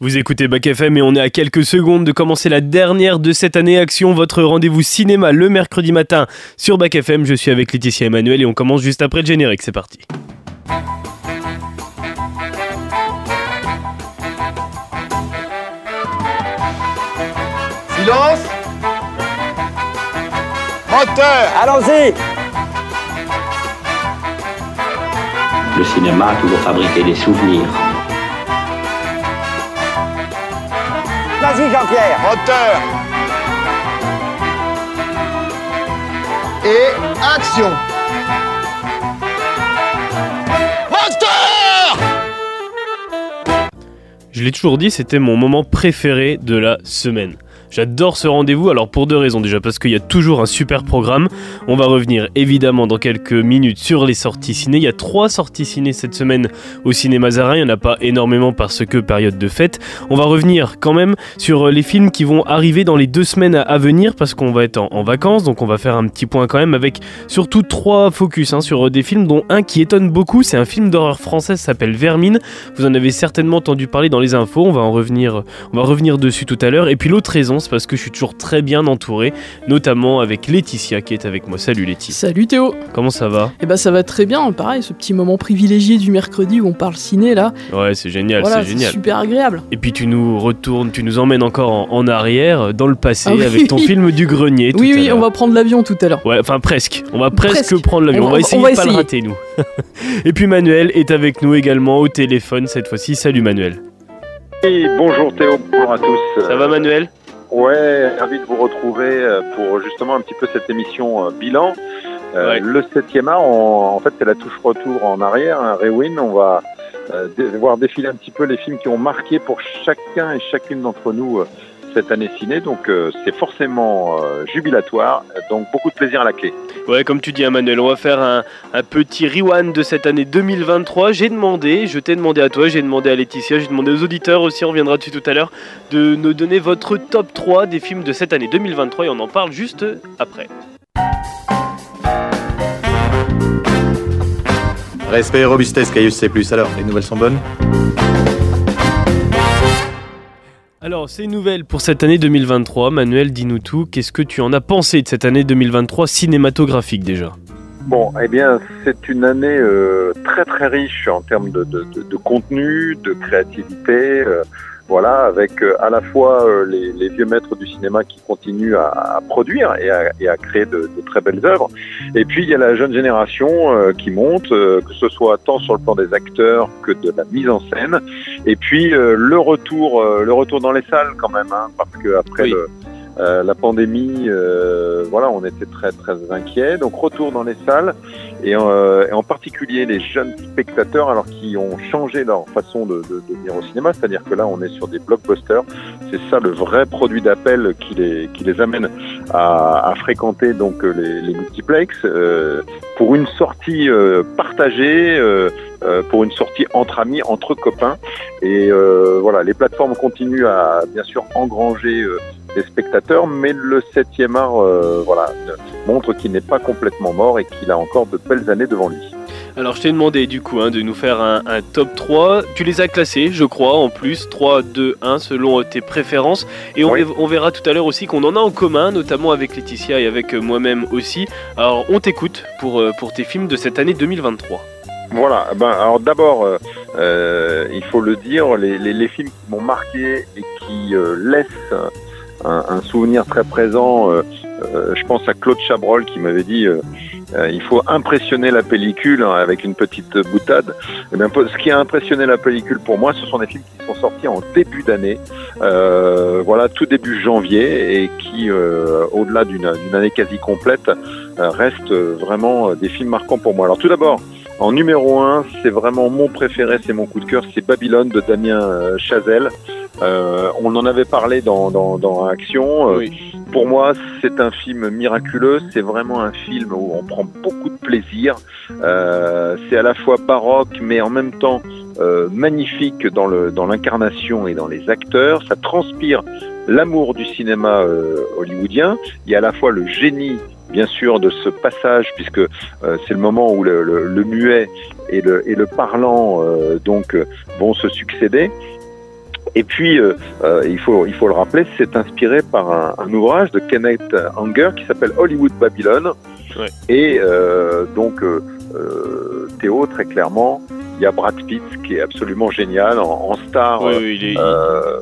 Vous écoutez Bac FM et on est à quelques secondes de commencer la dernière de cette année Action, votre rendez-vous cinéma le mercredi matin sur Bac FM. Je suis avec Laetitia Emmanuel et on commence juste après le générique. C'est parti. Silence Moteur Allons-y Le cinéma a toujours fabriqué des souvenirs. Vas-y Jean-Pierre. Moteur. Et action. Moteur. Je l'ai toujours dit, c'était mon moment préféré de la semaine. J'adore ce rendez-vous, alors pour deux raisons. Déjà parce qu'il y a toujours un super programme. On va revenir évidemment dans quelques minutes sur les sorties ciné. Il y a trois sorties ciné cette semaine au cinéma Zarin. Il n'y en a pas énormément parce que période de fête. On va revenir quand même sur les films qui vont arriver dans les deux semaines à venir parce qu'on va être en, vacances. Donc on va faire un petit point quand même avec surtout trois focus hein, sur des films dont un qui étonne beaucoup. C'est un film d'horreur français, ça s'appelle Vermine. Vous en avez certainement entendu parler dans les infos. On va en revenir, on va revenir dessus tout à l'heure. Et puis l'autre raison, c'est parce que je suis toujours très bien entouré, notamment avec Laetitia qui est avec moi. Salut Laetitia. Salut Théo Comment ça va Eh ben ça va très bien, pareil, ce petit moment privilégié du mercredi où on parle ciné là. Ouais, c'est génial, voilà, c'est génial. super agréable. Et puis tu nous retournes, tu nous emmènes encore en, en arrière, dans le passé, Ah oui. avec ton film du grenier. tout Oui, à oui, on va prendre l'avion tout à l'heure. Ouais, enfin presque. On va presque, Presque. prendre l'avion. On On, va- essayer de pas le rater, nous. Et puis Manuel est avec nous également au téléphone cette fois-ci. Salut Manuel. Oui, bonjour Théo, bonjour à tous. Ça va Manuel? Ouais, ravi de vous retrouver euh, pour justement un petit peu cette émission euh, bilan. Euh, Ouais. Le 7e art, on- en fait, c'est la touche retour en arrière, un rewind. On va euh, voir défiler un petit peu les films qui ont marqué pour chacun et chacune d'entre nous cette année ciné. Donc, euh, c'est forcément euh, jubilatoire. Donc, beaucoup de plaisir à la clé. Ouais, comme tu dis, hein, Manuel, on va faire un, un petit rewind de cette année 2023. J'ai demandé, je t'ai demandé à toi, j'ai demandé à Laetitia, j'ai demandé aux auditeurs aussi, on reviendra dessus tout à l'heure, de nous donner votre top 3 des films de cette année 2023 et on en parle juste après. Respect et robustesse, Caius C+. Alors, les nouvelles sont bonnes? Alors, c'est une nouvelle pour cette année 2023. Manuel, dis-nous tout. Qu'est-ce que tu en as pensé de cette année 2023 cinématographique déjà? Bon, eh bien, c'est une année euh, très très riche en termes de contenu, de créativité. euh, voilà, avec euh, à la fois euh, les, les vieux maîtres du cinéma qui continuent à, à produire et à, et à créer de, de très belles œuvres. Et puis il y a la jeune génération euh, qui monte, que ce soit tant sur le plan des acteurs que de la mise en scène. Et puis le retour, le retour dans les salles quand même, hein, parce que après Oui. le, euh, la pandémie, euh, voilà, on était très très inquiets. Donc retour dans les salles et, euh, et en particulier les jeunes spectateurs, alors qui ont changé leur façon de, de, de venir au cinéma, c'est-à-dire que là on est sur des blockbusters. C'est ça le vrai produit d'appel qui les qui les amène à, à fréquenter donc euh, les, les multiplex euh, pour une sortie partagée. pour une sortie entre amis, entre copains. Et voilà, les plateformes continuent à bien sûr engranger des spectateurs, mais le 7e art euh, voilà, montre qu'il n'est pas complètement mort et qu'il a encore de belles années devant lui. Alors, je t'ai demandé du coup hein, de nous faire un, un top 3. Tu les as classés, je crois, en plus 3, 2, 1 selon euh, tes préférences. Et on, Oui. on verra tout à l'heure aussi qu'on en a en commun, notamment avec Laetitia et avec euh, moi-même aussi. Alors, on t'écoute pour, pour tes films de cette année 2023. Voilà, ben, alors d'abord, euh, il faut le dire, les, les, les films qui m'ont marqué et qui euh, laissent un, un souvenir très présent, euh, euh, je pense à Claude Chabrol qui m'avait dit euh, il faut impressionner la pellicule hein, avec une petite boutade. Et bien, ce qui a impressionné la pellicule pour moi, ce sont des films qui sont sortis en début d'année, euh, voilà, tout début janvier, et qui, euh, au-delà d'une année quasi complète, restent vraiment des films marquants pour moi. Alors tout d'abord, en numéro un, c'est vraiment mon préféré, c'est mon coup de cœur, c'est Babylone de Damien Chazelle. Euh, on en avait parlé dans, dans, dans Action. Euh, Pour moi, c'est un film miraculeux. C'est vraiment un film où on prend beaucoup de plaisir. Euh, c'est à la fois baroque, mais en même temps euh, magnifique dans l'incarnation et dans les acteurs. Ça transpire l'amour du cinéma hollywoodien. Il y a à la fois le génie bien sûr de ce passage puisque euh, c'est le moment où le, le, le muet et le, et le parlant euh, donc vont se succéder Et puis, euh, euh, il, faut, il faut le rappeler, c'est inspiré par un, un ouvrage de Kenneth Anger qui s'appelle Hollywood Babylon. Ouais. Et euh, donc, Théo, très clairement, il y a Brad Pitt qui est absolument génial en, en star. Oui, oui, il est,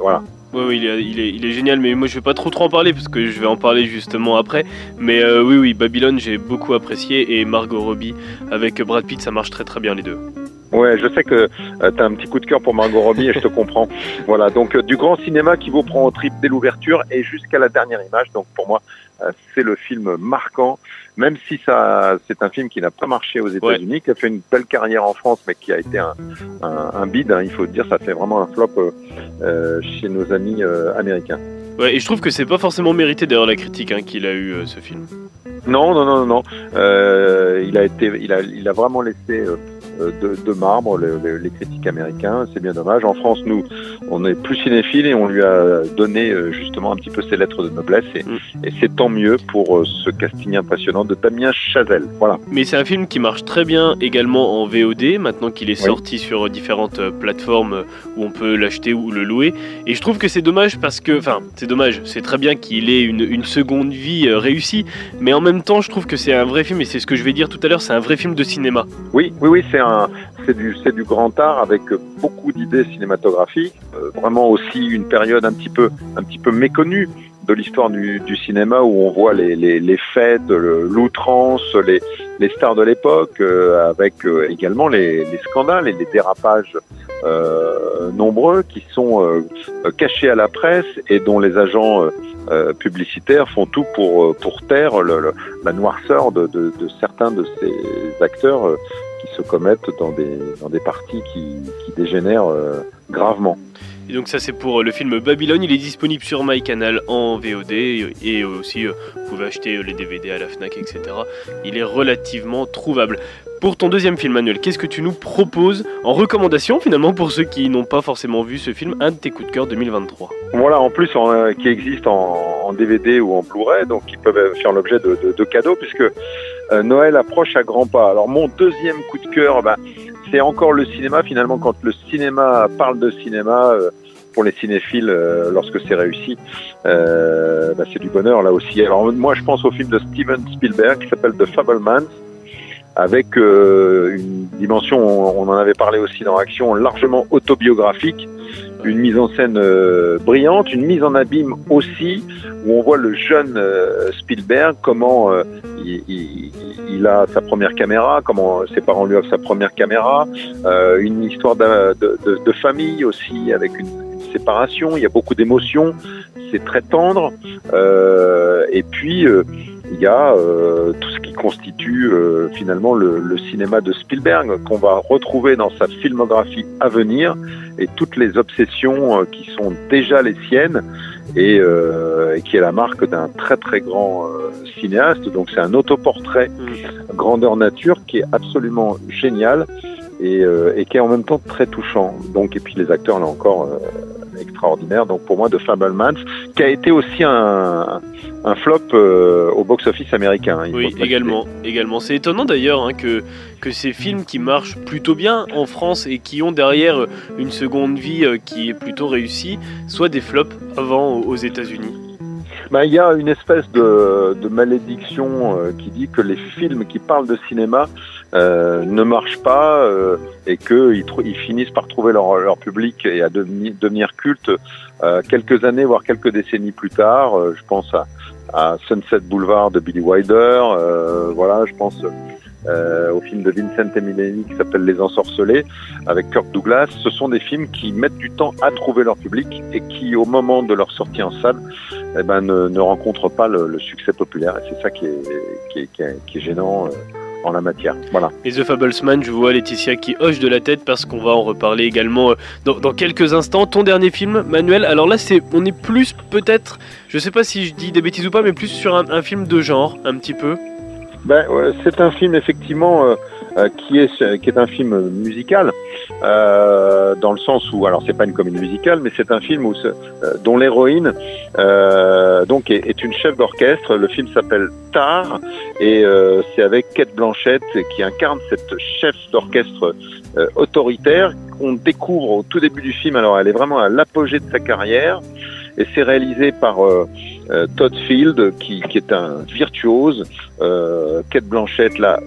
voilà. Ouais, oui, il est, il, est, il est génial, mais moi je vais pas trop trop en parler parce que je vais en parler justement après. Mais oui, oui, Babylone, j'ai beaucoup apprécié et Margot Robbie avec Brad Pitt, ça marche très très bien les deux. Ouais, je sais que tu as un petit coup de cœur pour Margot Robbie et je te comprends. Voilà, donc euh, du grand cinéma qui vous prend au trip dès l'ouverture et jusqu'à la dernière image. Donc pour moi, euh, c'est le film marquant, même si ça, c'est un film qui n'a pas marché aux États-Unis, qui a fait une belle carrière en France, mais qui a été un, un, un bide. Hein, il faut dire, ça fait vraiment un flop euh, euh, chez nos amis euh, américains. Ouais, et je trouve que c'est pas forcément mérité d'ailleurs la critique hein, qu'il a eu euh, ce film. Non, non, non, non. Euh, il a été, il a, il a vraiment laissé euh, de, de, marbre le, le, les critiques américains. C'est bien dommage. En France, nous, on est plus cinéphiles et on lui a donné euh, justement un petit peu ses lettres de noblesse. Et, mm. et c'est tant mieux pour euh, ce casting impressionnant de Damien Chazelle. Voilà. Mais c'est un film qui marche très bien également en VOD, maintenant qu'il est oui. sorti sur différentes euh, plateformes où on peut l'acheter ou le louer. Et je trouve que c'est dommage parce que, enfin, c'est dommage. C'est très bien qu'il ait une, une seconde vie euh, réussie, mais en même temps, je trouve que c'est un vrai film, et c'est ce que je vais dire tout à l'heure, c'est un vrai film de cinéma. Oui, oui, oui, c'est c'est du, grand art avec beaucoup d'idées cinématographiques, euh, vraiment aussi une période un petit peu, méconnue de l'histoire du, cinéma où on voit les, les, les fêtes, l'outrance, les, stars de l'époque, euh, avec euh, également les, les, scandales et les dérapages nombreux qui sont cachés à la presse et dont les agents publicitaires font tout pour, taire la noirceur de, certains de ces acteurs se commettent dans des, dans des parties qui, qui dégénèrent gravement. Et donc ça c'est pour le film Babylone, il est disponible sur MyCanal en VOD et aussi vous pouvez acheter les DVD à la FNAC etc. Il est relativement trouvable. Pour ton deuxième film Manuel, qu'est-ce que tu nous proposes en recommandation finalement pour ceux qui n'ont pas forcément vu ce film, un de tes coups de cœur 2023 Voilà, en plus euh, qui existe en, DVD ou en Blu-ray, donc qui peuvent faire l'objet de, de, de, cadeaux puisque euh, Noël approche à grands pas. Alors mon deuxième coup de cœur, bah, c'est encore le cinéma finalement quand le cinéma parle de cinéma. Euh, pour les cinéphiles euh, lorsque c'est réussi. Euh, bah, c'est du bonheur là aussi. Alors moi je pense au film de Steven Spielberg qui s'appelle The Fablemans avec euh, une dimension, on en avait parlé aussi dans Action, largement autobiographique, une mise en scène euh, brillante, une mise en abîme aussi, où on voit le jeune euh, Spielberg, comment il, il, il, a sa première caméra, comment ses parents lui offrent sa première caméra, une histoire de, de, de, de, famille aussi, avec une, une séparation, il y a beaucoup d'émotions, c'est très tendre, et puis il y a euh, tout ce qui constitue euh, finalement le, le, cinéma de Spielberg qu'on va retrouver dans sa filmographie à venir et toutes les obsessions euh, qui sont déjà les siennes et, et qui est la marque d'un très très grand cinéaste. Donc c'est un autoportrait grandeur nature qui est absolument génial et, et, qui est en même temps très touchant. Donc et puis les acteurs là encore extraordinaire. Donc pour moi, de Fablemans, qui a été aussi un, un flop euh, au box-office américain. Hein, oui, également. également. C'est étonnant d'ailleurs hein, que, que ces films qui marchent plutôt bien en France et qui ont derrière une seconde vie euh, qui est plutôt réussie, soient des flops avant aux États-Unis. Ben, il y a une espèce de, de malédiction euh, qui dit que les films qui parlent de cinéma euh, ne marchent pas euh, et qu'ils ils finissent par trouver leur, leur public et à devenir, devenir culte euh, quelques années, voire quelques décennies plus tard. Euh, je pense à, à, Sunset Boulevard de Billy Wilder. voilà, je pense au film de Vincent Emileni qui s'appelle Les Ensorcelés avec Kirk Douglas. Ce sont des films qui mettent du temps à trouver leur public et qui, au moment de leur sortie en salle, eh ben, ne, ne rencontrent pas le, le succès populaire. Et c'est ça qui est, qui est, qui est, qui est gênant en la matière. Voilà. Et The Fablesman, je vois Laetitia qui hoche de la tête parce qu'on va en reparler également dans, dans, quelques instants. Ton dernier film, Manuel, alors là, c'est, on est plus peut-être, je sais pas si je dis des bêtises ou pas, mais plus sur un, un film de genre, un petit peu. Ben, c'est un film effectivement euh, euh, qui est qui est un film musical euh, dans le sens où alors c'est pas une comédie musicale, mais c'est un film où euh, dont l'héroïne euh, donc est, est une chef d'orchestre. Le film s'appelle Tar et c'est avec Kate Blanchett qui incarne cette chef d'orchestre autoritaire qu'on découvre au tout début du film. Alors elle est vraiment à l'apogée de sa carrière et c'est réalisé par Todd Field qui, qui est un virtuose. Euh, Kate Blanchett là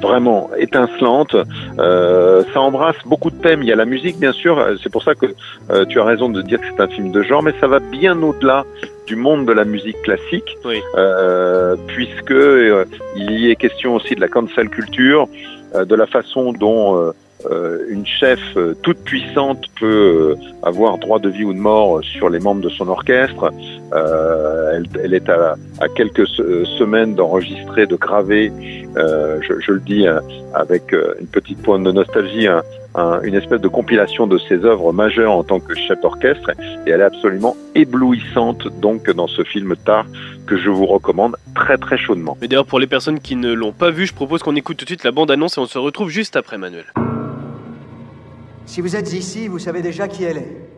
vraiment étincelante. Euh, ça embrasse beaucoup de thèmes. Il y a la musique bien sûr. C'est pour ça que euh, tu as raison de dire que c'est un film de genre, mais ça va bien au-delà du monde de la musique classique, Oui. euh, puisque euh, il y est question aussi de la cancel culture, euh, de la façon dont euh, euh, une chef euh, toute puissante peut euh, avoir droit de vie ou de mort sur les membres de son orchestre. Euh, elle, elle est à, à quelques se- semaines d'enregistrer, de graver, euh, je, je le dis euh, avec euh, une petite pointe de nostalgie, un- une espèce de compilation de ses œuvres majeures en tant que chef d'orchestre. Et elle est absolument éblouissante donc dans ce film Tard que je vous recommande très très chaudement. Mais d'ailleurs, pour les personnes qui ne l'ont pas vu, je propose qu'on écoute tout de suite la bande-annonce et on se retrouve juste après, Manuel. Si vous êtes ici, vous savez déjà qui elle est.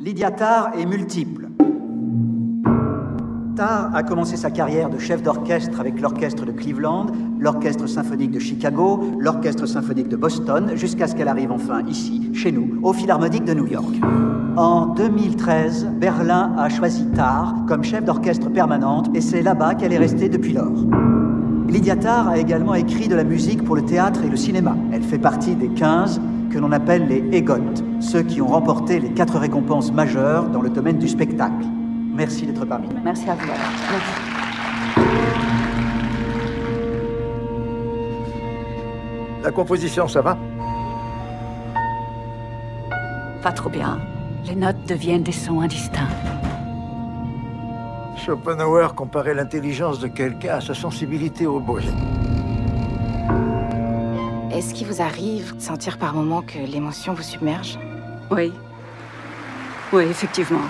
Lydia Tarr est multiple. Tarr a commencé sa carrière de chef d'orchestre avec l'orchestre de Cleveland, l'orchestre symphonique de Chicago, l'orchestre symphonique de Boston, jusqu'à ce qu'elle arrive enfin ici, chez nous, au Philharmonique de New York. En 2013, Berlin a choisi Tarr comme chef d'orchestre permanente et c'est là-bas qu'elle est restée depuis lors. Lydia Tarr a également écrit de la musique pour le théâtre et le cinéma. Elle fait partie des 15 que l'on appelle les EGOT, ceux qui ont remporté les quatre récompenses majeures dans le domaine du spectacle. Merci d'être parmi nous. Merci à vous. Merci. La composition, ça va? Pas trop bien. Les notes deviennent des sons indistincts. Schopenhauer comparait l'intelligence de quelqu'un à sa sensibilité au bruit. Est-ce qu'il vous arrive de sentir par moments que l'émotion vous submerge? Oui. Oui, effectivement.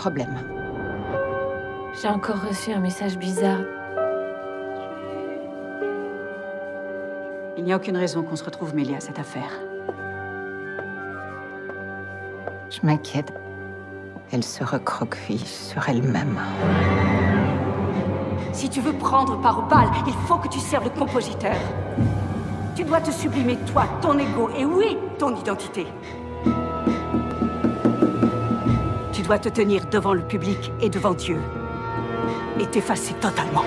Problème. J'ai encore reçu un message bizarre. Il n'y a aucune raison qu'on se retrouve mêlé à cette affaire. Je m'inquiète. Elle se recroqueville sur elle-même. Si tu veux prendre part au bal, il faut que tu serves le compositeur. Tu dois te sublimer toi, ton ego et oui, ton identité. Dois te tenir devant le public et devant Dieu. Et t'effacer totalement.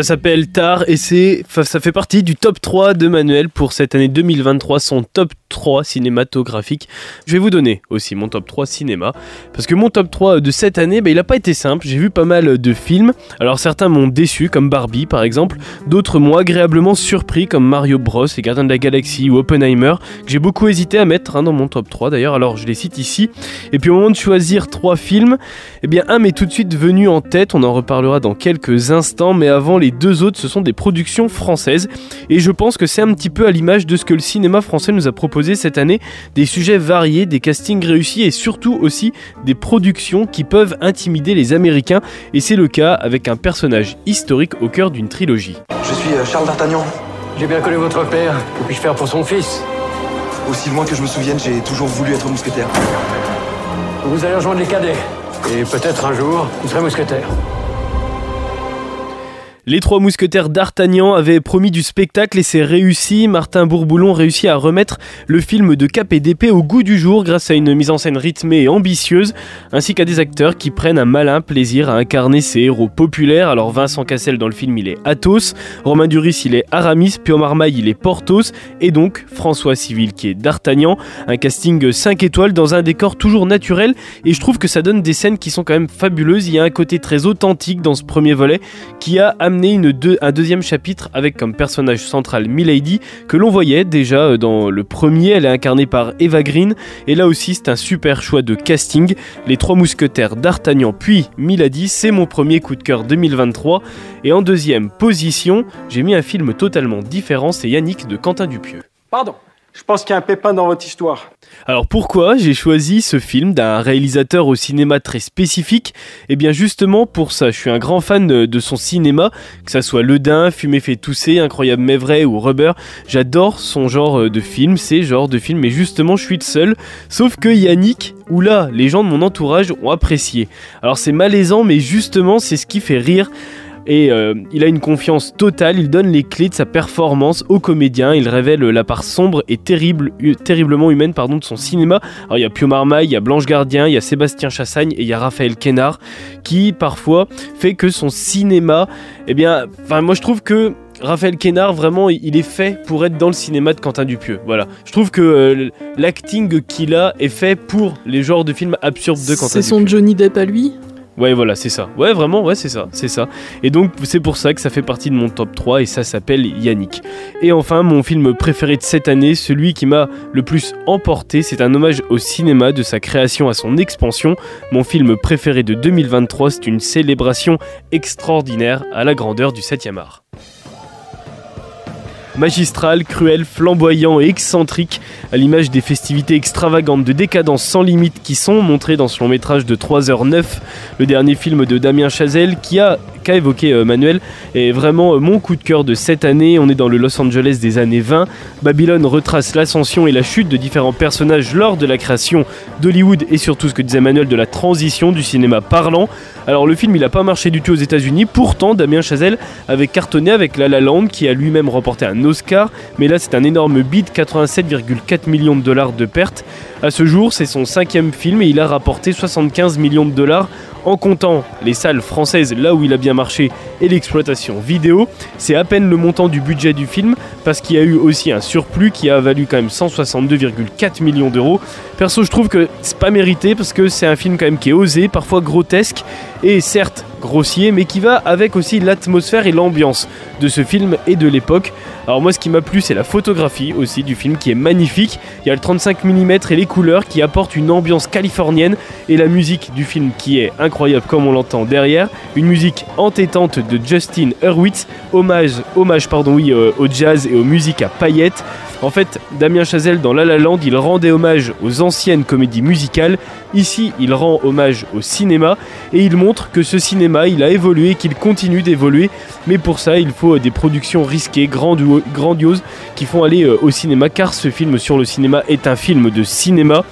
Ça s'appelle Tar et c'est, ça fait partie du top 3 de Manuel pour cette année 2023, son top 3 cinématographique. Je vais vous donner aussi mon top 3 cinéma, parce que mon top 3 de cette année, bah, il n'a pas été simple, j'ai vu pas mal de films, alors certains m'ont déçu, comme Barbie par exemple, d'autres m'ont agréablement surpris, comme Mario Bros, et Gardiens de la Galaxie ou Oppenheimer, que j'ai beaucoup hésité à mettre hein, dans mon top 3 d'ailleurs, alors je les cite ici. Et puis au moment de choisir 3 films, eh bien un m'est tout de suite venu en tête, on en reparlera dans quelques instants, mais avant les deux autres, ce sont des productions françaises. Et je pense que c'est un petit peu à l'image de ce que le cinéma français nous a proposé cette année, des sujets variés, des castings réussis et surtout aussi des productions qui peuvent intimider les Américains. Et c'est le cas avec un personnage historique au cœur d'une trilogie. Je suis euh, Charles D'Artagnan. J'ai bien connu votre père. Que puis-je faire pour son fils? Aussi loin que je me souvienne, j'ai toujours voulu être mousquetaire. Vous allez rejoindre les cadets. Et peut-être un jour, vous serez mousquetaire. Les trois mousquetaires d'Artagnan avaient promis du spectacle et c'est réussi. Martin Bourboulon réussit à remettre le film de cap et d'épée au goût du jour grâce à une mise en scène rythmée et ambitieuse, ainsi qu'à des acteurs qui prennent un malin plaisir à incarner ces héros populaires. Alors Vincent Cassel dans le film il est Athos, Romain Duris il est Aramis, Pio Marmaille il est Porthos, et donc François Civil qui est d'Artagnan. Un casting 5 étoiles dans un décor toujours naturel et je trouve que ça donne des scènes qui sont quand même fabuleuses. Il y a un côté très authentique dans ce premier volet qui a amené un deuxième chapitre avec comme personnage central Milady que l'on voyait déjà euh, dans le premier. Elle est incarnée par Eva Green et là aussi c'est un super choix de casting. Les trois mousquetaires d'Artagnan puis Milady, c'est mon premier coup de cœur 2023. Et en deuxième position, j'ai mis un film totalement différent, c'est Yannick de Quentin Dupieux. Pardon, je pense qu'il y a un pépin dans votre histoire. Alors pourquoi j'ai choisi ce film d'un réalisateur au cinéma très spécifique? Eh bien justement pour ça, je suis un grand fan de son cinéma, que ça soit Le Dain, Fumé fait tousser, Incroyable mais vrai ou Rubber, j'adore son genre de film, ces genres de films, mais justement je suis seul, sauf que Yannick, ou là, les gens de mon entourage ont apprécié. Alors c'est malaisant, mais justement c'est ce qui fait rire et euh, il a une confiance totale, il donne les clés de sa performance au comédien, il révèle la part sombre et terrible, terriblement humaine pardon, de son cinéma. Alors il y a Pio Marmaille, il y a Blanche Gardien, il y a Sébastien Chassagne et il y a Raphaël Quénard qui parfois fait que son cinéma, eh bien, enfin moi je trouve que Raphaël Quénard, vraiment, il est fait pour être dans le cinéma de Quentin Dupieux. Voilà. Je trouve que euh, l'acting qu'il a est fait pour les genres de films absurdes de Quentin Dupieux. C'est son Johnny Depp à lui? Ouais, voilà, c'est ça. Ouais, vraiment, ouais, c'est ça, c'est ça. Et donc, c'est pour ça que ça fait partie de mon top 3 et ça s'appelle Yannick. Et enfin, mon film préféré de cette année, celui qui m'a le plus emporté, c'est un hommage au cinéma, de sa création à son expansion. Mon film préféré de 2023, c'est une célébration extraordinaire à la grandeur du 7e art. Magistral, cruel, flamboyant et excentrique, à l'image des festivités extravagantes de décadence sans limite qui sont montrées dans ce long métrage de 3h09, le dernier film de Damien Chazelle qui a qu'a évoqué euh, Manuel est vraiment euh, mon coup de cœur de cette année. On est dans le Los Angeles des années 20. Babylone retrace l'ascension et la chute de différents personnages lors de la création d'Hollywood et surtout ce que disait Manuel de la transition du cinéma parlant. Alors le film il a pas marché du tout aux États-Unis, pourtant Damien Chazelle avait cartonné avec La La Land qui a lui-même remporté un Oscar, mais là c'est un énorme bid, 87,4 millions de dollars de pertes. À ce jour, c'est son cinquième film et il a rapporté 75 millions de dollars en comptant les salles françaises là où il a bien marché et l'exploitation vidéo. C'est à peine le montant du budget du film parce qu'il y a eu aussi un surplus qui a valu quand même 162,4 millions d'euros. Perso, je trouve que c'est pas mérité parce que c'est un film quand même qui est osé, parfois grotesque et certes grossier, mais qui va avec aussi l'atmosphère et l'ambiance de ce film et de l'époque. Alors moi ce qui m'a plu c'est la photographie aussi du film qui est magnifique. Il y a le 35 mm et les couleurs qui apportent une ambiance californienne et la musique du film qui est incroyable comme on l'entend derrière. Une musique entêtante de Justin Hurwitz, hommage, hommage pardon, oui, euh, au jazz et aux musiques à paillettes. En fait, Damien Chazelle dans La La Land, il rendait hommage aux anciennes comédies musicales. Ici, il rend hommage au cinéma et il montre que ce cinéma, il a évolué, qu'il continue d'évoluer. Mais pour ça, il faut des productions risquées, grandioses, qui font aller euh, au cinéma, car ce film sur le cinéma est un film de cinéma.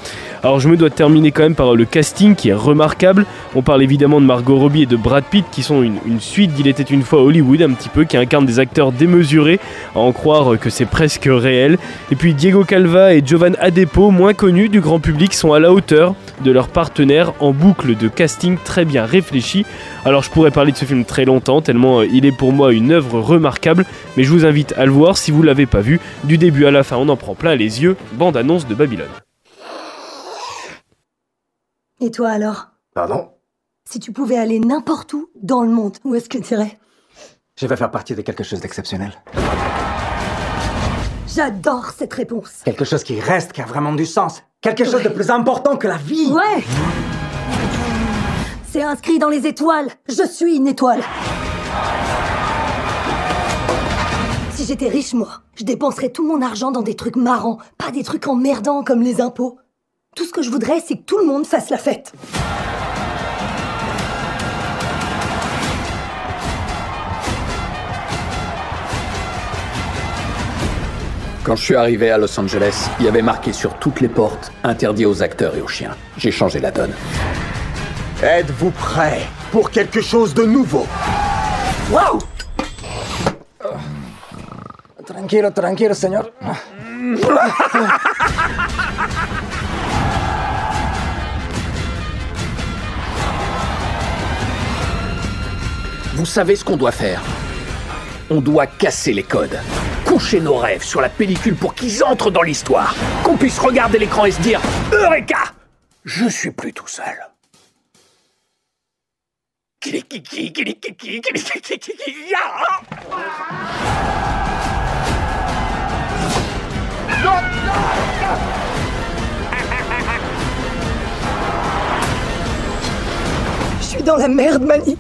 Alors je me dois terminer quand même par le casting qui est remarquable. On parle évidemment de Margot Robbie et de Brad Pitt qui sont une, suite d'Il était une fois Hollywood un petit peu, qui incarnent des acteurs démesurés, à en croire que c'est presque réel. Et puis Diego Calva et Jovan Adepo, moins connus du grand public, sont à la hauteur de leurs partenaires en boucle de casting très bien réfléchi. Alors je pourrais parler de ce film très longtemps, tellement euh, il est pour moi une œuvre remarquable, mais je vous invite à le voir si vous l'avez pas vu. Du début à la fin, on en prend plein les yeux. Bande annonce de Babylone. Et toi alors? Pardon? Si tu pouvais aller n'importe où dans le monde, où est-ce que tu irais? Je vais faire partie de quelque chose d'exceptionnel. J'adore cette réponse. Quelque chose qui reste, qui a vraiment du sens. Quelque chose de plus important que la vie. Ouais C'est inscrit dans les étoiles. Je suis une étoile. Si j'étais riche, moi, je dépenserais tout mon argent dans des trucs marrants, pas des trucs emmerdants comme les impôts. Tout ce que je voudrais, c'est que tout le monde fasse la fête. Quand je suis arrivé à Los Angeles, il y avait marqué sur toutes les portes interdit aux acteurs et aux chiens. J'ai changé la donne. Êtes-vous prêt pour quelque chose de nouveau? Waouh Tranquilo, tranquilo, señor. Vous savez ce qu'on doit faire On doit casser les codes. Coucher nos rêves sur la pellicule pour qu'ils entrent dans l'histoire. Qu'on puisse regarder l'écran et se dire Eureka Je suis plus tout seul. Je suis dans la merde, Mani.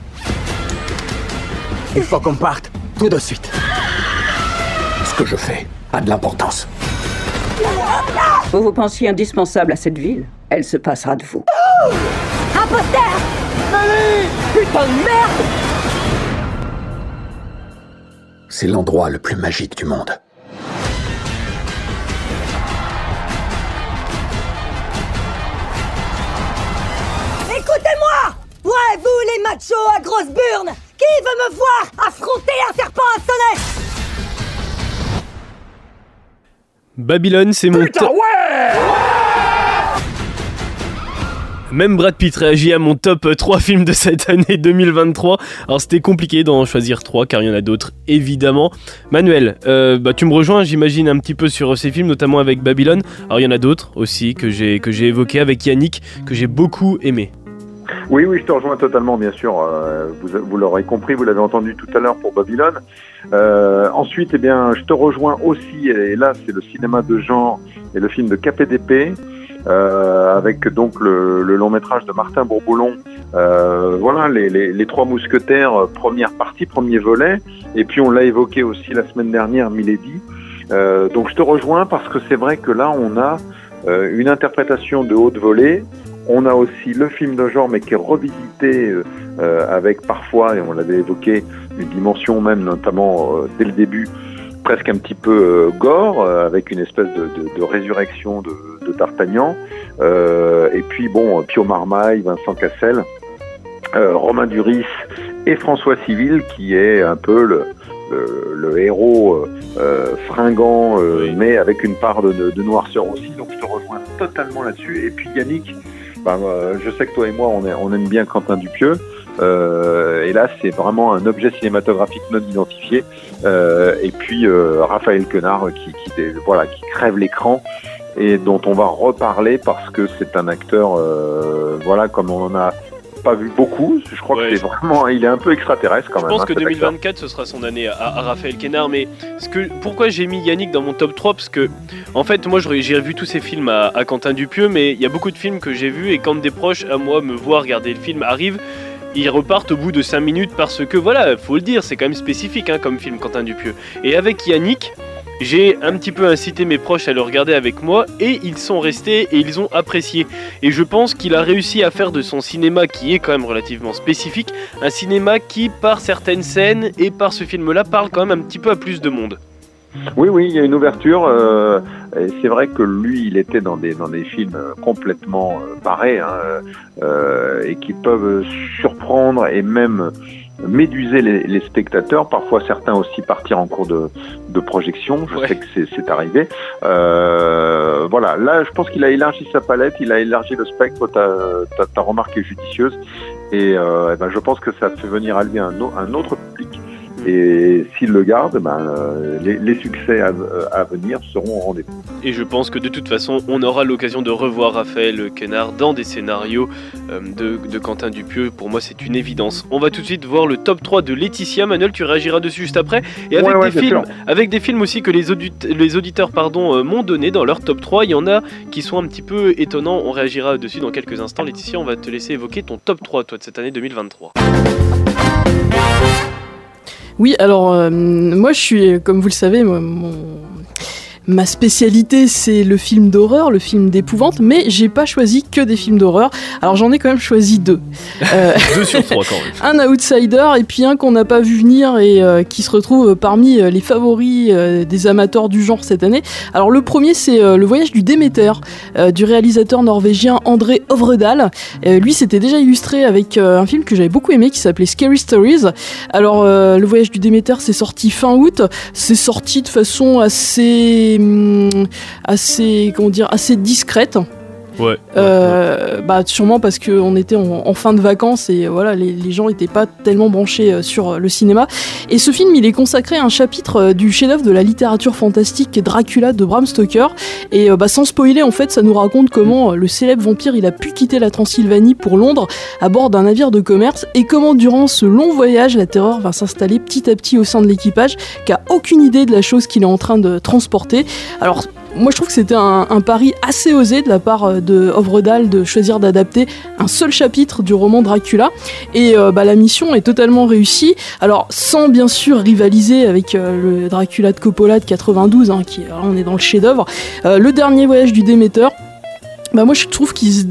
Il faut qu'on parte tout de suite. Ce que je fais a de l'importance. Vous vous pensiez indispensable à cette ville Elle se passera de vous. Imposteur Putain de merde C'est l'endroit le plus magique du monde. Écoutez-moi Ouais, vous les machos à grosse burne Qui veut me voir affronter un serpent à sonnette Babylone, c'est mon top. Même Brad Pitt réagit à mon top 3 films de cette année 2023. Alors c'était compliqué d'en choisir 3 car il y en a d'autres évidemment. Manuel, euh, bah, tu me rejoins j'imagine un petit peu sur ces films, notamment avec Babylone. Alors il y en a d'autres aussi que j'ai que j'ai évoqué avec Yannick, que j'ai beaucoup aimé. Oui, oui, je te rejoins totalement, bien sûr. Euh, vous vous l'aurez compris, vous l'avez entendu tout à l'heure pour Babylone. Euh, ensuite, eh bien, je te rejoins aussi, et là, c'est le cinéma de genre et le film de KPDP, euh, avec donc le, le, long métrage de Martin Bourboulon. Euh, voilà, les, les, les, trois mousquetaires, euh, première partie, premier volet. Et puis, on l'a évoqué aussi la semaine dernière, Milady. Euh, donc, je te rejoins parce que c'est vrai que là, on a une interprétation de haute volée on a aussi le film de genre, mais qui est revisité euh, avec parfois, et on l'avait évoqué, une dimension même, notamment euh, dès le début, presque un petit peu euh, gore, avec une espèce de, de, de résurrection de, de D'Artagnan. et puis bon, Pio Marmaille, Vincent Cassel, Romain Duris et François Civil, qui est un peu le, le, le héros fringant, oui. mais avec une part de, de noirceur aussi. Donc je te rejoins totalement là-dessus. Et puis Yannick, bah, je sais que toi et moi, on, aime bien Quentin Dupieux. Euh, et là, c'est vraiment un objet cinématographique non identifié. Euh, et puis euh, Raphaël Quenard qui, voilà, qui crève l'écran et dont on va reparler parce que c'est un acteur, euh, voilà, comme on en a pas vu beaucoup. Je crois ouais, que c'est vraiment, il est un peu extraterrestre quand je même. Je pense hein, que 2024 acteur. ce sera son année à, à Raphaël Quenard. Mais ce que, pourquoi j'ai mis Yannick dans mon top 3 Parce que, en fait, moi j'ai revu tous ces films à, à Quentin Dupieux, mais il y a beaucoup de films que j'ai vus et quand des proches à moi me voient regarder le film arrivent, ils repartent au bout de 5 minutes parce que, voilà, faut le dire, c'est quand même spécifique hein, comme film Quentin Dupieux. Et avec Yannick, j'ai un petit peu incité mes proches à le regarder avec moi et ils sont restés et ils ont apprécié. Et je pense qu'il a réussi à faire de son cinéma, qui est quand même relativement spécifique, un cinéma qui, par certaines scènes et par ce film-là, parle quand même un petit peu à plus de monde. Oui, oui, il y a une ouverture. Euh, c'est vrai que lui, il était dans des dans des films complètement euh, barrés hein, euh, et qui peuvent surprendre et même méduser les, les, spectateurs, parfois certains aussi partir en cours de, de projection. Je ouais. sais que c'est arrivé. Euh, voilà, là, je pense qu'il a élargi sa palette, il a élargi le spectre. Ta, ta, remarque est judicieuse et, euh, et ben, je pense que ça fait venir à lui un, un autre public. Et s'il le garde, ben, euh, les, les, succès à, à, venir seront au rendez-vous. Et je pense que de toute façon, on aura l'occasion de revoir Raphaël Quenard dans des scénarios euh, de, de, Quentin Dupieux. Pour moi, c'est une évidence. On va tout de suite voir le top 3 de Laetitia. Manuel, tu réagiras dessus juste après. Et avec, ouais, ouais, des, films, avec des films aussi que les auditeurs pardon, euh, m'ont donné dans leur top 3. Il y en a qui sont un petit peu étonnants. On réagira dessus dans quelques instants. Laetitia, on va te laisser évoquer ton top 3, toi, de cette année 2023. Oui, alors euh, moi je suis, comme vous le savez, mon, ma spécialité c'est le film d'horreur, le film d'épouvante, mais j'ai pas choisi que des films d'horreur. Alors j'en ai quand même choisi deux. Euh, deux sur trois quand même. Un outsider et puis un qu'on n'a pas vu venir et euh, qui se retrouve parmi les favoris des amateurs du genre cette année. Alors le premier c'est Le voyage du Déméter du réalisateur norvégien André Ovredal. lui c'était déjà illustré avec un film que j'avais beaucoup aimé qui s'appelait Scary Stories. Alors Le voyage du Déméter c'est sorti fin août, c'est sorti de façon assez Hum, assez, comment dire, assez discrète. Ouais, euh, Bah sûrement parce qu'on était en, fin de vacances et voilà les, gens n'étaient pas tellement branchés euh, sur le cinéma. Et ce film il est consacré à un chapitre euh, du chef-d'œuvre de la littérature fantastique Dracula de Bram Stoker. Et bah, sans spoiler en fait ça nous raconte comment le célèbre vampire il a pu quitter la Transylvanie pour Londres à bord d'un navire de commerce et comment durant ce long voyage la terreur va s'installer petit à petit au sein de l'équipage qui a aucune idée de la chose qu'il est en train de transporter. Alors moi je trouve que c'était un, pari assez osé de la part euh, de Ovredal de choisir d'adapter un seul chapitre du roman Dracula. Et euh, bah, la mission est totalement réussie. Alors sans bien sûr rivaliser avec euh, le Dracula de Coppola de 92 hein, qui on est dans le chef d'œuvre le dernier voyage du Déméter bah moi je trouve qu'il se,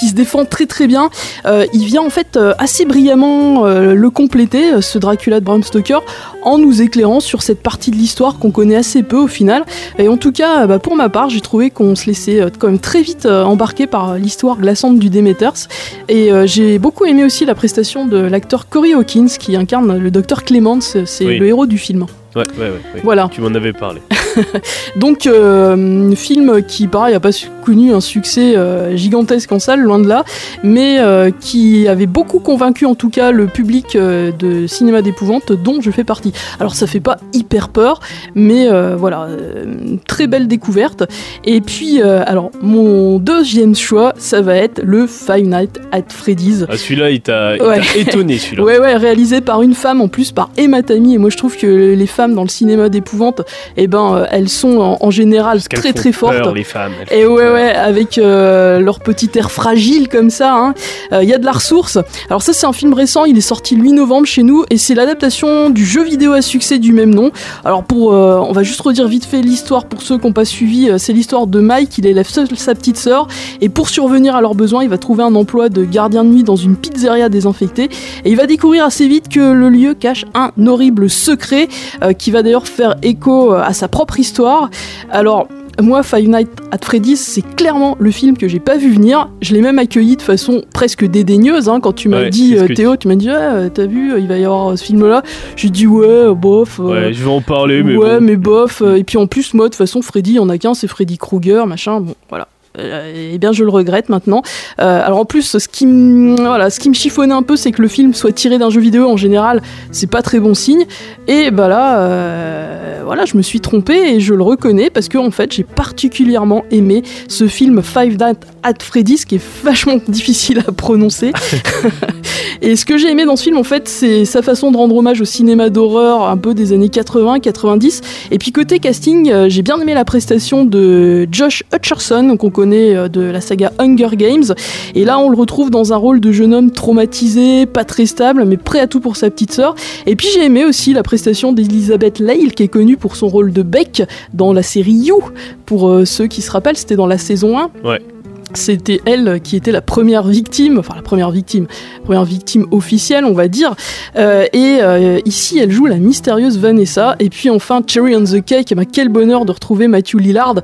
se, défend très très bien. Euh, il vient en fait euh, assez brillamment euh, le compléter, ce Dracula de Bram Stoker, en nous éclairant sur cette partie de l'histoire qu'on connaît assez peu au final. Et en tout cas, bah, pour ma part, j'ai trouvé qu'on se laissait quand même très vite embarquer par l'histoire glaçante du Demeters. Et j'ai beaucoup aimé aussi la prestation de l'acteur Corey Hawkins qui incarne le docteur Clements, c'est le héros du film. Ouais, ouais, ouais, Voilà. Tu m'en avais parlé. Donc, euh, film qui, pareil, n'a pas connu un succès euh, gigantesque en salle, loin de là, mais euh, qui avait beaucoup convaincu en tout cas le public euh, de cinéma d'épouvante dont je fais partie. Alors, ça fait pas hyper peur, mais voilà, très belle découverte. Et puis, alors, mon deuxième choix, ça va être le Five Nights at Freddy's. Ah, celui-là, il t'a étonné, celui-là. Ouais, ouais, réalisé par une femme, en plus par Emma Tammy, et moi je trouve que les femmes dans le cinéma d'épouvante, eh ben, elles sont en, général très très fortes. les femmes. Et ouais, ouais, avec euh, leur petit air fragile comme ça. Hein. Euh, il y a de la ressource. Alors ça, c'est un film récent. Il est sorti le 8 novembre chez nous et c'est l'adaptation du jeu vidéo à succès du même nom. Alors pour, euh, on va juste redire vite fait l'histoire pour ceux qui n'ont pas suivi. c'est l'histoire de Mike. Il élève sa petite sœur et pour survenir à leurs besoins, il va trouver un emploi de gardien de nuit dans une pizzeria désinfectée et il va découvrir assez vite que le lieu cache un horrible secret qui va d'ailleurs faire écho à sa propre histoire. Alors, moi, Five Nights at Freddy's, c'est clairement le film que j'ai pas vu venir. Je l'ai même accueilli de façon presque dédaigneuse. Hein, quand tu m'as dit, euh, Théo, tu m'as dit, ah, t'as vu, il va y avoir ce film-là. J'ai dit, ouais, bof. Euh, ouais, je vais en parler, mais. Ouais, mais bof. Euh, et puis en plus, moi, de toute façon, Freddy, il y en a qu'un, c'est Freddy Krueger, machin. Bon, voilà. Euh, eh bien, je le regrette maintenant. Euh, alors en plus, ce qui, voilà, ce qui me chiffonnait un peu, c'est que le film soit tiré d'un jeu vidéo en général, c'est pas très bon signe. Et bah là, euh, voilà, je me suis trompé et je le reconnais parce que en fait, j'ai particulièrement aimé ce film Five Nights at Freddy's, qui est vachement difficile à prononcer. et ce que j'ai aimé dans ce film, en fait, c'est sa façon de rendre hommage au cinéma d'horreur un peu des années 80, 90. Et puis côté casting, j'ai bien aimé la prestation de Josh Hutcherson, qu'on connaît euh, de la saga Hunger Games. Et là, on le retrouve dans un rôle de jeune homme traumatisé, pas très stable, mais prêt à tout pour sa petite sœur. Et puis j'ai aimé aussi la prestation d'Elizabeth Lale, qui est connue pour son rôle de Beck dans la série You. Pour euh, ceux qui se rappellent, c'était dans la saison 1. Ouais. C'était elle qui était la première victime, enfin la première victime, première victime officielle, on va dire. Euh, et ici, elle joue la mystérieuse Vanessa. Et puis enfin, Cherry on the Cake. Eh ben, quel bonheur de retrouver Matthew Lillard,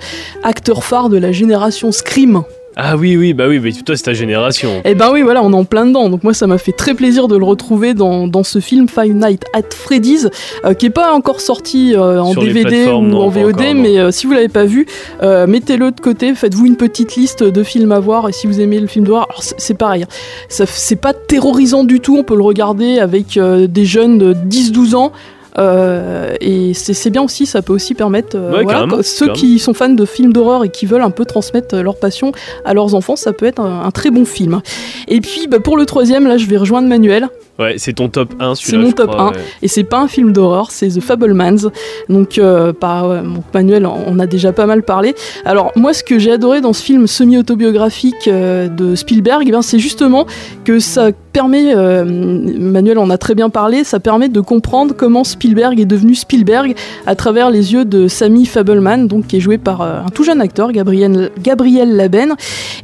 acteur phare de la génération Scream. Ah oui, oui, bah oui, mais toi c'est ta génération. Eh ben oui, voilà, on est en plein dedans. Donc moi ça m'a fait très plaisir de le retrouver dans, dans ce film Five Nights at Freddy's, euh, qui est pas encore sorti euh, en DVD ou en VOD, mais euh, si vous l'avez pas vu, mettez-le de côté, faites-vous une petite liste de films à voir. Et si vous aimez le film d'horreur, alors c'est pareil, hein. c'est pas terrorisant du tout. On peut le regarder avec des jeunes de 10-12 ans. Euh, et c'est bien aussi, ça peut aussi permettre, euh, ceux qui sont fans de films d'horreur et qui veulent un peu transmettre leur passion à leurs enfants, ça peut être un, très bon film. Et puis bah, pour le troisième, là je vais rejoindre Manuel. Ouais, c'est ton top 1 C'est mon top 1 et c'est pas un film d'horreur, c'est The Fablemans. Donc euh, par Manuel, on a déjà pas mal parlé. Alors moi, ce que j'ai adoré dans ce film semi-autobiographique euh, de Spielberg, eh c'est justement que ça permet, euh, Manuel en a très bien parlé, ça permet de comprendre comment Spielberg est devenu Spielberg à travers les yeux de Sammy Fableman, donc qui est joué par un tout jeune acteur, Gabriel, Gabriel Laben.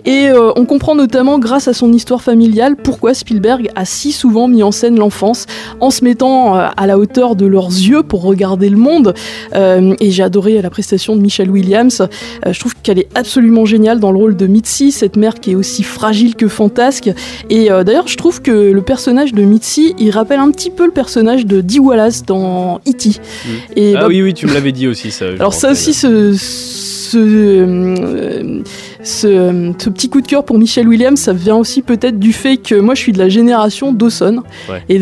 Et on comprend notamment grâce à son histoire familiale pourquoi Spielberg a si souvent mis en scène l'enfance en se mettant euh, à la hauteur de leurs yeux pour regarder le monde. Euh, et j'ai adoré la prestation de Michelle Williams. Euh, je trouve qu'elle est absolument géniale dans le rôle de Mitzi, cette mère qui est aussi fragile que fantasque. Et d'ailleurs, je trouve que le personnage de Mitzi, il rappelle un petit peu le personnage de Dee Wallace dans E.T. Mm. Et ah bah oui, oui, tu me l'avais dit aussi ça. Alors ça aussi, ce, ce, ce, petit coup de cœur pour Michelle Williams, ça vient aussi peut-être du fait que moi je suis de la génération Dawson. Et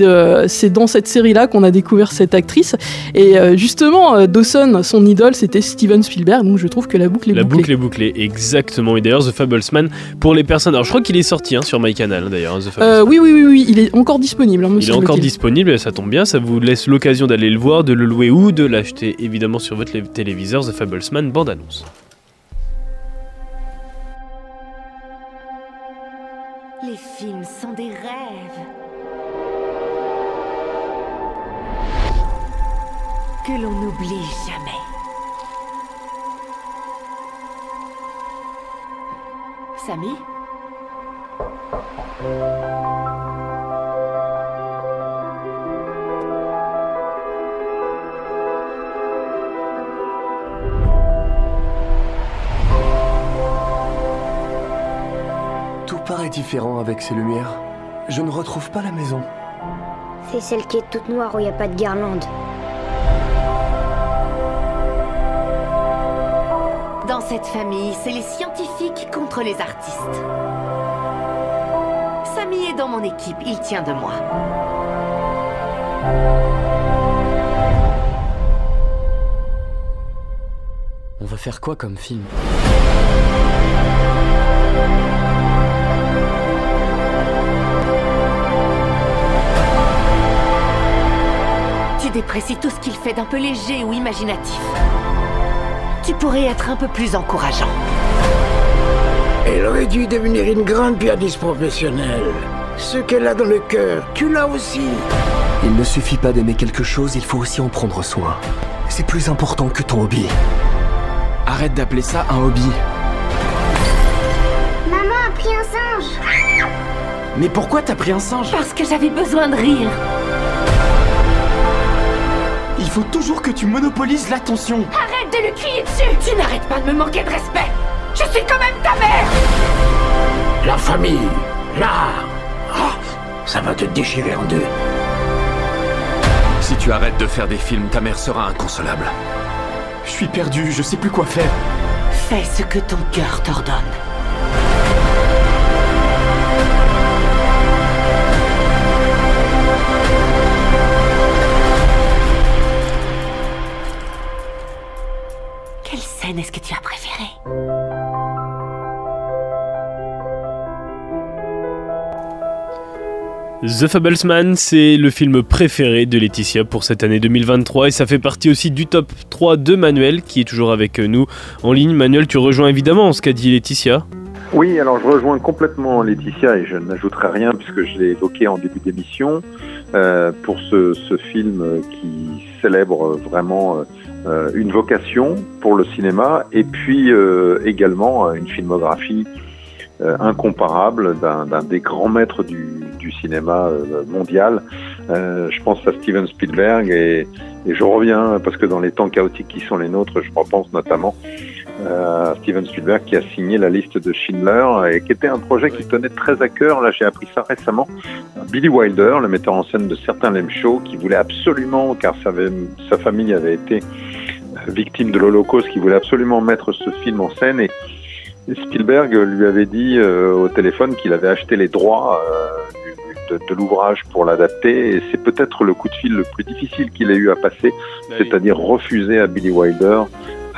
c'est dans cette série-là qu'on a découvert cette actrice. Et euh, justement, euh, Dawson, son idole, c'était Steven Spielberg. Donc je trouve que la boucle est la bouclée. La boucle est bouclée, exactement. Et d'ailleurs, The Fablesman, pour les personnes. Alors je crois qu'il est sorti hein, sur MyCanal d'ailleurs. Euh, oui, oui, oui, oui, il est encore disponible. Hein, il est encore disponible, ça tombe bien. Ça vous laisse l'occasion d'aller le voir, de le louer ou de l'acheter évidemment sur votre téléviseur. The Fablesman, bande annonce. Les films sont des rêves. Que l'on n'oublie jamais. Samy? Différent avec ces lumières. Je ne retrouve pas la maison. C'est celle qui est toute noire où il n'y a pas de guirlande. Dans cette famille, c'est les scientifiques contre les artistes. Samy est dans mon équipe, il tient de moi. On va faire quoi comme film? Déprécies tout ce qu'il fait d'un peu léger ou imaginatif. Tu pourrais être un peu plus encourageant. Elle aurait dû devenir une grande pianiste professionnelle. Ce qu'elle a dans le cœur, tu l'as aussi. Il ne suffit pas d'aimer quelque chose, il faut aussi en prendre soin. C'est plus important que ton hobby. Arrête d'appeler ça un hobby. Maman a pris un singe. Mais pourquoi t'as pris un singe? Parce que j'avais besoin de rire. Il faut toujours que tu monopolises l'attention. Arrête de lui crier dessus Tu n'arrêtes pas de me manquer de respect Je suis quand même ta mère La famille, l'art, ah, ça va te déchirer en deux. Si tu arrêtes de faire des films, ta mère sera inconsolable. Je suis perdu, je sais plus quoi faire. Fais ce que ton cœur t'ordonne. Est-ce que tu as préféré The Fablesman, c'est le film préféré de Laetitia pour cette année 2023 et ça fait partie aussi du top 3 de Manuel qui est toujours avec nous en ligne. Manuel, tu rejoins évidemment ce qu'a dit Laetitia. Oui, alors je rejoins complètement Laetitia et je n'ajouterai rien puisque je l'ai évoqué en début d'émission euh, pour ce, ce, film qui célèbre vraiment euh, une vocation pour le cinéma et puis euh, également une filmographie euh, incomparable d'un des grands maîtres du, du cinéma mondial. je pense à Steven Spielberg et, et, je reviens parce que dans les temps chaotiques qui sont les nôtres, je repense notamment à Steven Spielberg qui a signé la liste de Schindler et qui était un projet qui tenait très à cœur. Là, j'ai appris ça récemment. Billy Wilder, le metteur en scène de certains Lem Show, qui voulait absolument, car sa famille avait été victime de l'Holocauste, qui voulait absolument mettre ce film en scène. Et, Spielberg lui avait dit euh, au téléphone qu'il avait acheté les droits euh, de, l'ouvrage pour l'adapter. Et c'est peut-être le coup de fil le plus difficile qu'il ait eu à passer, c'est-à-dire refuser à Billy Wilder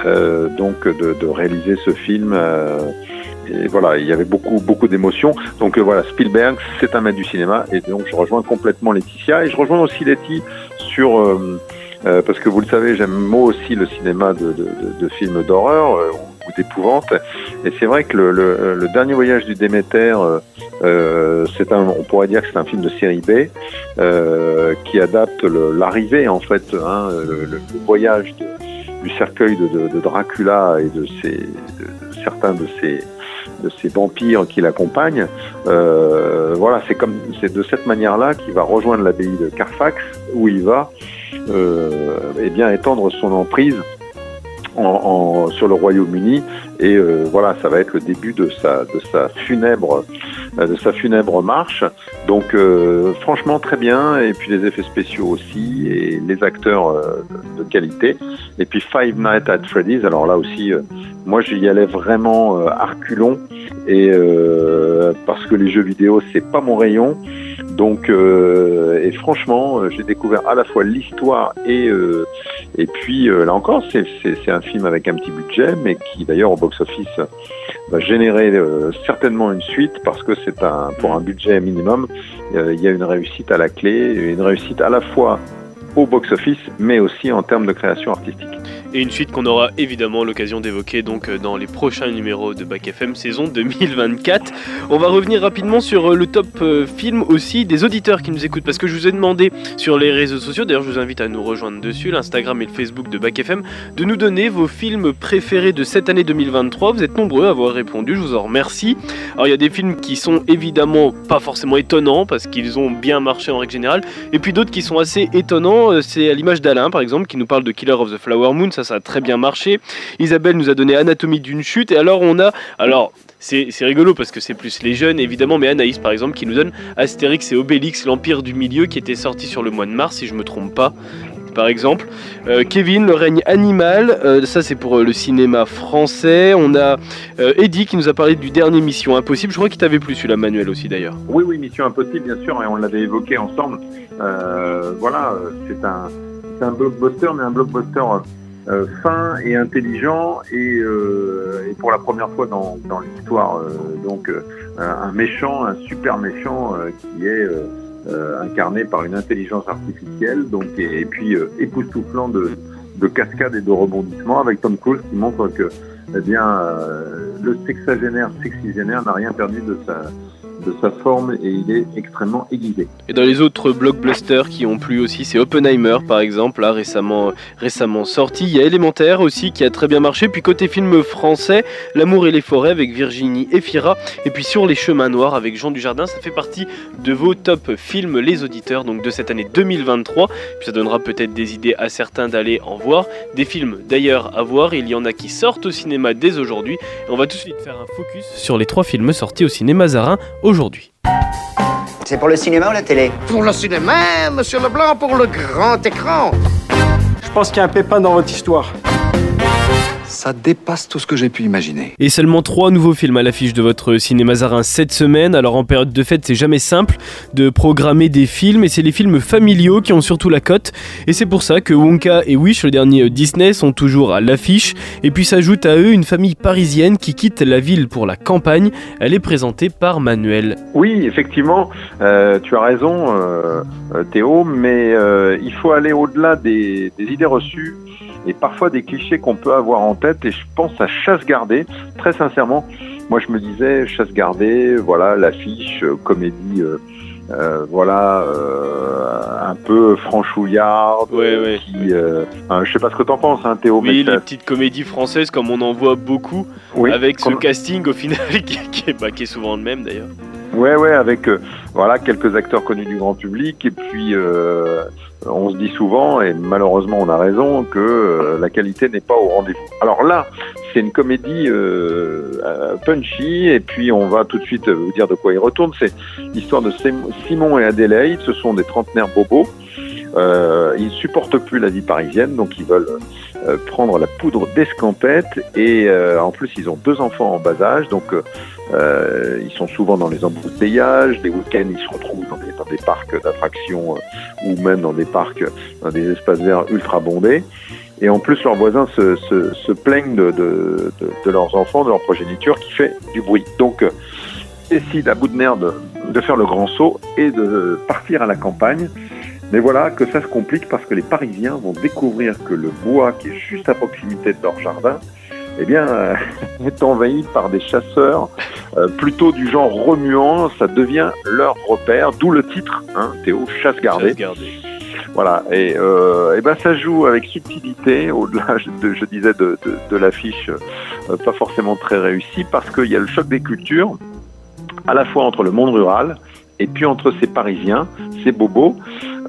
euh, donc de, réaliser ce film. et voilà, il y avait beaucoup, beaucoup d'émotions. Donc euh, voilà, Spielberg, c'est un maître du cinéma, et donc je rejoins complètement Laetitia, et je rejoins aussi Letty sur, euh, euh, parce que vous le savez, j'aime moi aussi le cinéma de, de, de, films d'horreur euh, ou d'épouvante, et c'est vrai que le, le, le, dernier voyage du Déméter, euh, c'est un, on pourrait dire que c'est un film de série B qui adapte l'arrivée en fait, hein, le, le, voyage de, du cercueil de, Dracula et de, ses, certains de ses de ces vampires qui l'accompagnent. Euh, voilà, c'est comme c'est de cette manière-là qu'il va rejoindre l'abbaye de Carfax où il va euh, eh bien étendre son emprise sur le Royaume-Uni et euh, voilà, ça va être le début de sa de sa funèbre euh, de sa funèbre marche. Donc euh, franchement très bien et puis les effets spéciaux aussi et les acteurs euh, de, qualité. Et puis Five Nights at Freddy's. Alors là aussi, euh, moi j'y allais vraiment euh, arculon et parce que les jeux vidéo c'est pas mon rayon. Donc, euh, et franchement, j'ai découvert à la fois l'histoire et euh, et puis euh, là encore, c'est un film avec un petit budget, mais qui d'ailleurs box-office va générer certainement une suite parce que c'est un pour un budget minimum, il y a une réussite à la clé, une réussite à la fois au box-office, mais aussi en termes de création artistique et une suite qu'on aura évidemment l'occasion d'évoquer donc dans les prochains numéros de Bac FM saison 2024. On va revenir rapidement sur le top film aussi des auditeurs qui nous écoutent parce que je vous ai demandé sur les réseaux sociaux, d'ailleurs je vous invite à nous rejoindre dessus, l'Instagram et le Facebook de Bac FM, de nous donner vos films préférés de cette année 2023. Vous êtes nombreux à avoir répondu, je vous en remercie. Alors il y a des films qui sont évidemment pas forcément étonnants parce qu'ils ont bien marché en règle générale, et puis d'autres qui sont assez étonnants. C'est à l'image d'Alain par exemple qui nous parle de Killer of the Flower Moon ça a très bien marché. Isabelle nous a donné Anatomie d'une chute. Et alors, on a. Alors, c'est rigolo parce que c'est plus les jeunes évidemment, mais Anaïs par exemple qui nous donne Astérix et Obélix, l'Empire du Milieu, qui était sorti sur le mois de mars, si je me trompe pas. Par exemple, euh, Kevin, le règne animal, euh, ça c'est pour euh, le cinéma français. On a Eddie qui nous a parlé du dernier Mission Impossible. Je crois qu'il t'avait plu celui-là, Manuel aussi d'ailleurs. Oui, oui, Mission Impossible, bien sûr, et on l'avait évoqué ensemble. voilà, c'est un, un blockbuster, mais un blockbuster euh, fin et intelligent et, euh, et, pour la première fois dans, dans l'histoire euh, donc un méchant, un super méchant qui est incarné par une intelligence artificielle donc et, et puis époustouflant de, de cascades et de rebondissements avec Tom Cruise qui montre que eh bien le sexagénaire sexigénaire n'a rien perdu de sa de sa forme et il est extrêmement aiguisé. Et dans les autres blockbusters qui ont plu aussi, c'est Oppenheimer par exemple, là récemment, récemment sorti. Il y a Élémentaire aussi qui a très bien marché. Puis côté film français, L'amour et les forêts avec Virginie Efira. Et puis Sur les chemins noirs avec Jean Dujardin. Ça fait partie de vos top films, les auditeurs, donc de cette année 2023. Puis ça donnera peut-être des idées à certains d'aller en voir. Des films d'ailleurs à voir. Il y en a qui sortent au cinéma dès aujourd'hui. On va tout de suite faire un focus sur les trois films sortis au cinéma Zarin aujourd'hui. C'est pour le cinéma ou la télé Pour le cinéma, monsieur Leblanc, pour le grand écran. Je pense qu'il y a un pépin dans votre histoire. Ça dépasse tout ce que j'ai pu imaginer. Et seulement trois nouveaux films à l'affiche de votre cinéma Zarin cette semaine. Alors en période de fête, c'est jamais simple de programmer des films et c'est les films familiaux qui ont surtout la cote. Et c'est pour ça que Wonka et Wish, le dernier Disney, sont toujours à l'affiche. Et puis s'ajoute à eux une famille parisienne qui quitte la ville pour la campagne. Elle est présentée par Manuel. Oui, effectivement, euh, tu as raison, euh, Théo, mais euh, il faut aller au-delà des, des idées reçues et parfois des clichés qu'on peut avoir en tête. Et je pense à Chasse gardée, très sincèrement. Moi, je me disais Chasse gardée, voilà, l'affiche, euh, comédie. Euh, euh, voilà, euh, un peu franchouillarde. Ouais, ouais. Qui, euh, je sais pas ce que t'en penses, hein, Théo. Oui, les petites comédies françaises, comme on en voit beaucoup, oui, avec ce casting au final qui, qui, est, bah, qui est souvent le même d'ailleurs. Ouais, ouais, avec euh, voilà quelques acteurs connus du grand public et puis euh, on se dit souvent et malheureusement on a raison que euh, la qualité n'est pas au rendez-vous. Alors là, c'est une comédie punchy et puis on va tout de suite vous dire de quoi il retourne. C'est l'histoire de Simon et Adélaïde. Ce sont des trentenaires bobos. Euh, ils supportent plus la vie parisienne, donc ils veulent euh, prendre la poudre d'escampette et euh, en plus ils ont deux enfants en bas âge, donc euh, ils sont souvent dans les embouteillages. Les week-ends ils se retrouvent dans des, parcs d'attractions ou même dans des parcs, dans des espaces verts ultra bondés. Et en plus, leurs voisins se, plaignent de, leurs enfants, de leur progéniture qui fait du bruit. Donc, décide à bout de nerf de, de faire le grand saut et de partir à la campagne. Mais voilà que ça se complique parce que les Parisiens vont découvrir que le bois qui est juste à proximité de leur jardin eh bien, euh, est envahi par des chasseurs euh, plutôt du genre remuant. Ça devient leur repère, d'où le titre, hein, Théo, chasse gardée. Chasse gardée. Voilà, et, euh, et ben ça joue avec subtilité, au-delà, de, je disais, de, de, de l'affiche euh, pas forcément très réussie, parce qu'il y a le choc des cultures, à la fois entre le monde rural et puis entre ces Parisiens, ces bobos.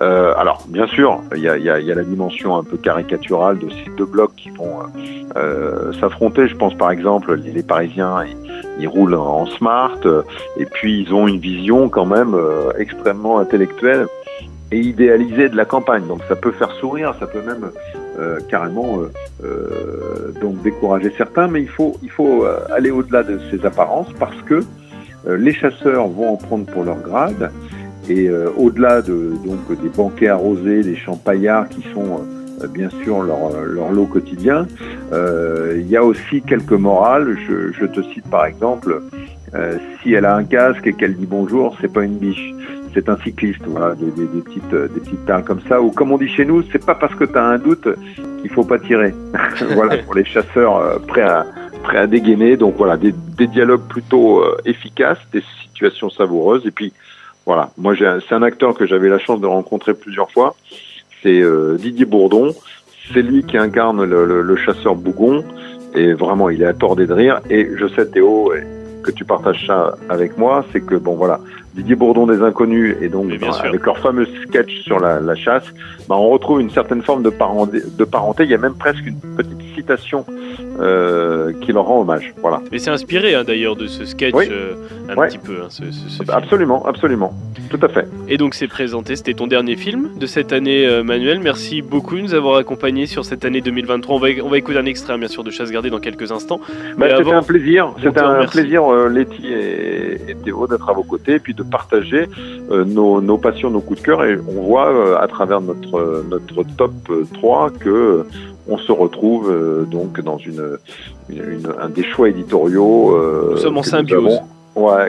Euh, alors, bien sûr, il y a, y, a, y a, la dimension un peu caricaturale de ces deux blocs qui vont euh, s'affronter. Je pense par exemple, les, les Parisiens, ils, ils, roulent en smart, euh, et puis ils ont une vision quand même euh, extrêmement intellectuelle et idéalisée de la campagne. Donc ça peut faire sourire, ça peut même euh, carrément euh, donc décourager certains, mais il faut, il faut aller au-delà de ces apparences parce que les chasseurs vont en prendre pour leur grade et euh, au-delà de, donc, des banquets arrosés, des champaillards qui sont euh, bien sûr leur, leur lot quotidien, euh, il y a aussi quelques morales. Je, je te cite par exemple, si elle a un casque et qu'elle dit bonjour, c'est pas une biche c'est un cycliste, voilà, des, des, des, petites, des petites perles comme ça. Ou comme on dit chez nous, c'est pas parce que tu as un doute qu'il faut pas tirer. voilà, pour les chasseurs euh, prêts à, prêts à dégainer. Donc voilà, des, des dialogues plutôt euh, efficaces, des situations savoureuses. Et puis voilà, moi c'est un acteur que j'avais la chance de rencontrer plusieurs fois. C'est euh, Didier Bourdon. C'est lui qui incarne le, chasseur Bougon. Et vraiment, il est à tordre de rire. Et je sais, Théo, que tu partages ça avec moi, c'est que bon voilà, Didier Bourdon des Inconnus et donc ben, avec leur fameux sketch sur la, la chasse, ben, on retrouve une certaine forme de parenté, de parenté. Il y a même presque une petite citation euh, qui leur rend hommage. Voilà. Mais c'est inspiré hein, d'ailleurs de ce sketch oui. euh, un ouais. petit peu. Hein, ce, ce, ce absolument, absolument, tout à fait. Et donc c'est présenté, c'était ton dernier film de cette année, euh, Manuel. Merci beaucoup de nous avoir accompagnés sur cette année 2023. On va, on va écouter un extrait bien sûr de Chasse gardée dans quelques instants. Bah, c'était un plaisir, c'était un plaisir, Letty et, et Théo, d'être à vos côtés et puis de partager euh, nos, nos, passions, nos coups de cœur. Et on voit euh, à travers notre, notre top 3 que on se retrouve euh, donc dans une, une, une, un des choix éditoriaux. Euh, nous sommes en symbiose.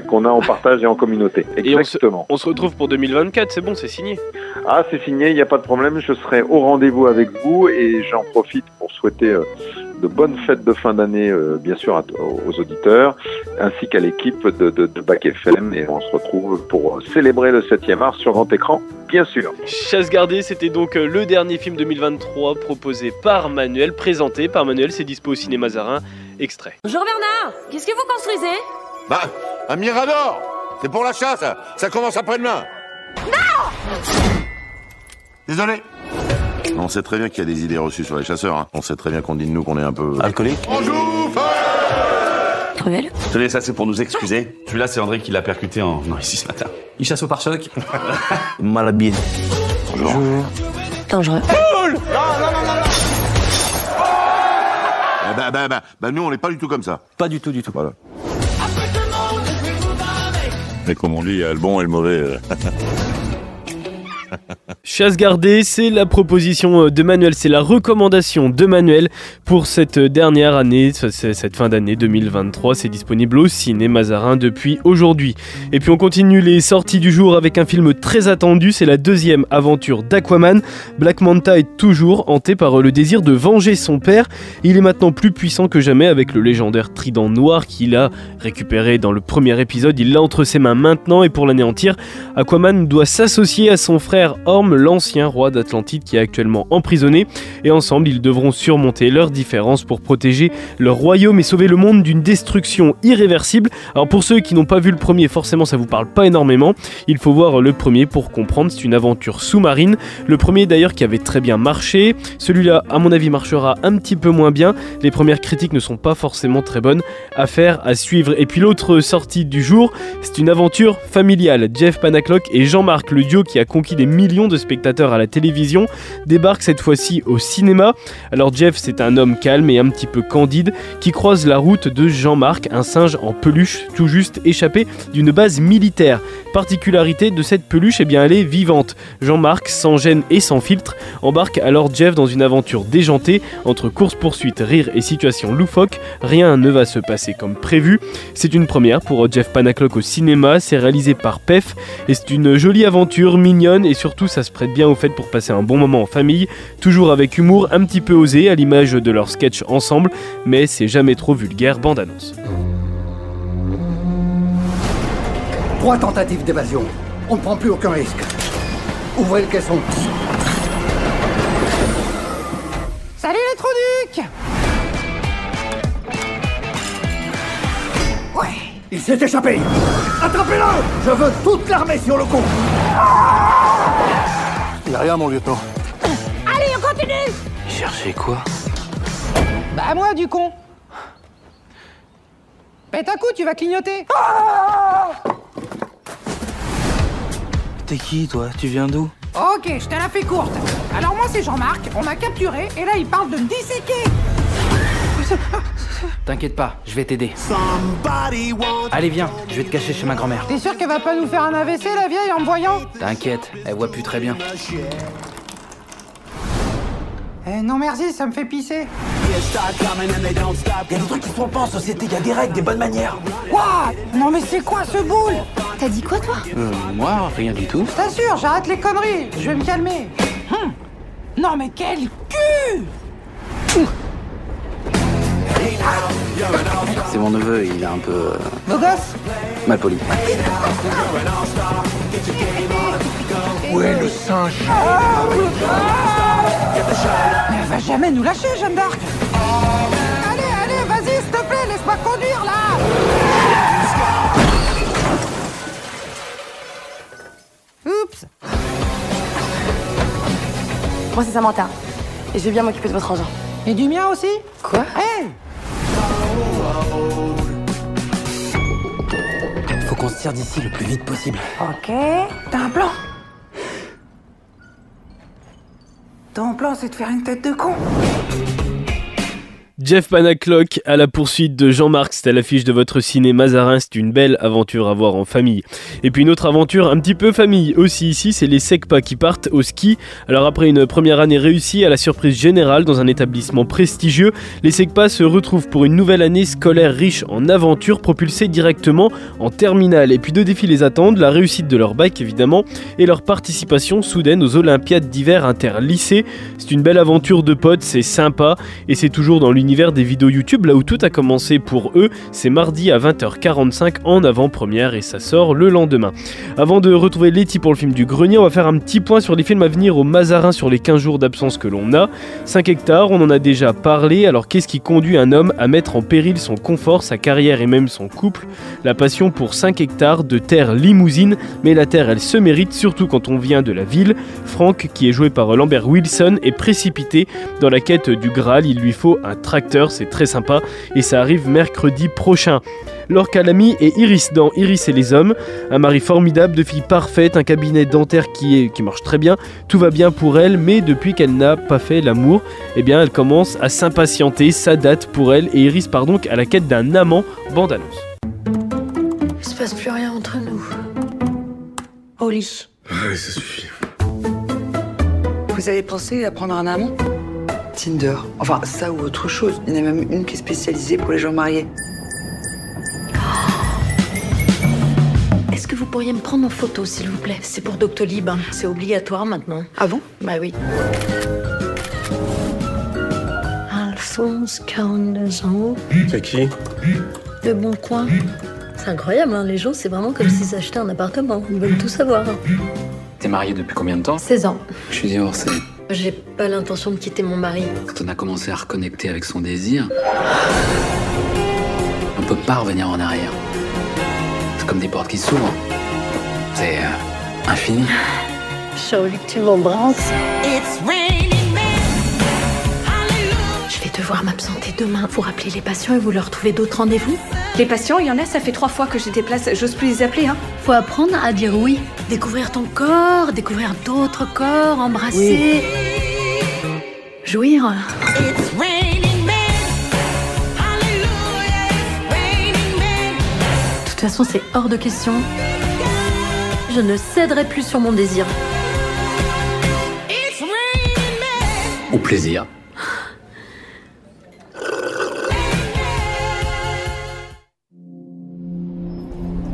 Qu'on a en partage et en communauté. Exactement. Et on se, on se retrouve pour 2024, c'est bon, c'est signé. Ah, c'est signé, il n'y a pas de problème. Je serai au rendez-vous avec vous et j'en profite pour souhaiter euh, de bonnes fêtes de fin d'année, euh, bien sûr, à, aux auditeurs, ainsi qu'à l'équipe de, de, de Bac FM. Et on se retrouve pour célébrer le 7e art sur grand écran, bien sûr. Chasse gardée, c'était donc euh, le dernier film 2023 proposé par Manuel, présenté par Manuel. C'est dispo au cinéma Zarin. Extrait. Bonjour Bernard, qu'est-ce que vous construisez? Bah, un mirador C'est pour la chasse, ça commence après-demain Non Désolé on sait très bien qu'il y a des idées reçues sur les chasseurs. Hein. On sait très bien qu'on dit de nous qu'on est un peu... Alcoolique Bonjour Crevel Tenez, ça c'est pour nous excuser. Celui-là, c'est André qui l'a percuté en... Non, ici ce matin. Il chasse au pare-choc. Malabine. Bonjour. Bonjour. Dangereux. Cool non, non, non, non, bah, bah, bah, bah, nous, on n'est pas du tout comme ça. Pas du tout, du tout. Voilà. Mais comme on dit, il y a le bon et le mauvais. Chasse gardée, c'est la proposition de Manuel, c'est la recommandation de Manuel pour cette dernière année, cette fin d'année 2023. C'est disponible au cinéma Mazarin depuis aujourd'hui. Et puis on continue les sorties du jour avec un film très attendu, c'est la deuxième aventure d'Aquaman. Black Manta est toujours hanté par le désir de venger son père. Il est maintenant plus puissant que jamais avec le légendaire trident noir qu'il a récupéré dans le premier épisode. Il l'a entre ses mains maintenant et pour l'anéantir, Aquaman doit s'associer à son frère Orm, l'ancien roi d'Atlantide qui est actuellement emprisonné, et ensemble ils devront surmonter leurs différences pour protéger leur royaume et sauver le monde d'une destruction irréversible. Alors pour ceux qui n'ont pas vu le premier, forcément ça vous parle pas énormément, il faut voir le premier pour comprendre, c'est une aventure sous-marine. Le premier d'ailleurs qui avait très bien marché, celui-là à mon avis marchera un petit peu moins bien, les premières critiques ne sont pas forcément très bonnes, à faire, à suivre. Et puis l'autre sortie du jour, c'est une aventure familiale, Jeff Panaclock et Jean-Marc, le duo qui a conquis des millions de spectateurs à la télévision débarque cette fois-ci au cinéma. Alors Jeff, c'est un homme calme et un petit peu candide qui croise la route de Jean-Marc, un singe en peluche tout juste échappé d'une base militaire. Particularité de cette peluche, eh bien elle est vivante. Jean-Marc, sans gêne et sans filtre, embarque alors Jeff dans une aventure déjantée entre course-poursuite, rire et situation loufoque. Rien ne va se passer comme prévu. C'est une première pour Jeff Panaclock au cinéma, c'est réalisé par PEF et c'est une jolie aventure, mignonne et surtout ça se prête bien au fait pour passer un bon moment en famille, toujours avec humour un petit peu osé à l'image de leur sketch ensemble, mais c'est jamais trop vulgaire, bande annonce. Trois tentatives d'évasion. On ne prend plus aucun risque. Ouvrez le caisson. Salut les Trouducs Ouais Il s'est échappé Attrapez-le Je veux toute l'armée sur le coup Il a rien, mon lieutenant. Allez, on continue. Cherchez quoi? Bah moi, du con. Pète un coup, tu vas clignoter. T'es qui, toi? Tu viens d'où? Ok, je te la fais courte. Alors moi c'est Jean-Marc, on m'a capturé et là il parle de me disséquer. T'inquiète pas, je vais t'aider. Allez, viens, je vais te cacher chez ma grand-mère. T'es sûr qu'elle va pas nous faire un AVC la vieille en me voyant T'inquiète, elle voit plus très bien. Eh non merci, ça me fait pisser. Y'a des trucs qui se font pas en société, y a des règles, des bonnes manières. Quoi Non mais c'est quoi ce boule T'as dit quoi toi Euh, moi, rien du tout. Je t'assure, j'arrête les conneries, je vais me calmer. Hum. Non mais quel cul C'est mon neveu, il est un peu. euh, Beau gosse mal poli. Où est le singe? Mais elle va jamais nous lâcher, Jeanne d'Arc Allez, allez, vas-y, s'il te plaît, laisse-moi conduire, là Oups Moi c'est Samantha. Et je vais bien m'occuper de votre engin. Et du mien aussi? Quoi? Hey Faut qu'on se tire d'ici le plus vite possible. Ok, t'as un plan? Ton plan, c'est de faire une tête de con Jeff Panaclock à la poursuite de Jean-Marc, c'est à l'affiche de votre ciné Mazarin, c'est une belle aventure à voir en famille. Et puis une autre aventure un petit peu famille aussi ici, c'est les Secpa qui partent au ski. Alors après une première année réussie à la surprise générale dans un établissement prestigieux, les Secpa se retrouvent pour une nouvelle année scolaire riche en aventures propulsée directement en terminale. Et puis deux défis les attendent, la réussite de leur bac évidemment et leur participation soudaine aux Olympiades d'hiver inter-lycées. C'est une belle aventure de potes, c'est sympa et c'est toujours dans l'univers des vidéos YouTube, là où tout a commencé pour eux. C'est mardi à 20h45 en avant-première et ça sort le lendemain. Avant de retrouver Letty pour le film du grenier, on va faire un petit point sur les films à venir au Mazarin sur les 15 jours d'absence que l'on a. 5 hectares, on en a déjà parlé. Alors qu'est-ce qui conduit un homme à mettre en péril son confort, sa carrière et même son couple? La passion pour 5 hectares de terre limousine, mais la terre elle se mérite surtout quand on vient de la ville. Franck, qui est joué par Lambert Wilson, est précipité dans la quête du Graal. Il lui faut un tracteur, c'est très sympa et ça arrive mercredi prochain. Laure Calamy et Iris dans Iris et les hommes, un mari formidable, de filles parfaites, un cabinet dentaire qui, est, qui marche très bien, tout va bien pour elle, mais depuis qu'elle n'a pas fait l'amour, eh bien elle commence à s'impatienter, ça date pour elle et Iris part donc à la quête d'un amant, bande annonce. Il se passe plus rien entre nous. Au lit. Ouais, ça suffit. Vous avez pensé à prendre un amant? Tinder. Enfin, ça ou autre chose. Il y en a même une qui est spécialisée pour les gens mariés. Est-ce que vous pourriez me prendre en photo, s'il vous plaît? C'est pour Doctolib. hein. C'est obligatoire maintenant. Ah bon? Bah oui. Alphonse, 42 ans. C'est qui? Le Bon Coin. C'est incroyable, hein, les gens, c'est vraiment comme s'ils achetaient un appartement. Ils veulent tout savoir. T'es marié depuis combien de temps? 16 ans. Je suis divorcé. J'ai pas l'intention de quitter mon mari. Quand on a commencé à reconnecter avec son désir, on peut pas revenir en arrière. C'est comme des portes qui s'ouvrent. C'est euh, infini. J'ai envie que tu m'embrasses. Je vais devoir m'absenter demain. Vous rappelez les patients et vous leur trouvez d'autres rendez-vous? Les patients, il y en a, ça fait trois fois que je déplace. J'ose plus les appeler, hein. Faut apprendre à dire oui. Découvrir ton corps, découvrir d'autres corps, embrasser. Jouir. De toute façon, c'est hors de question. Je ne céderai plus sur mon désir. Au plaisir.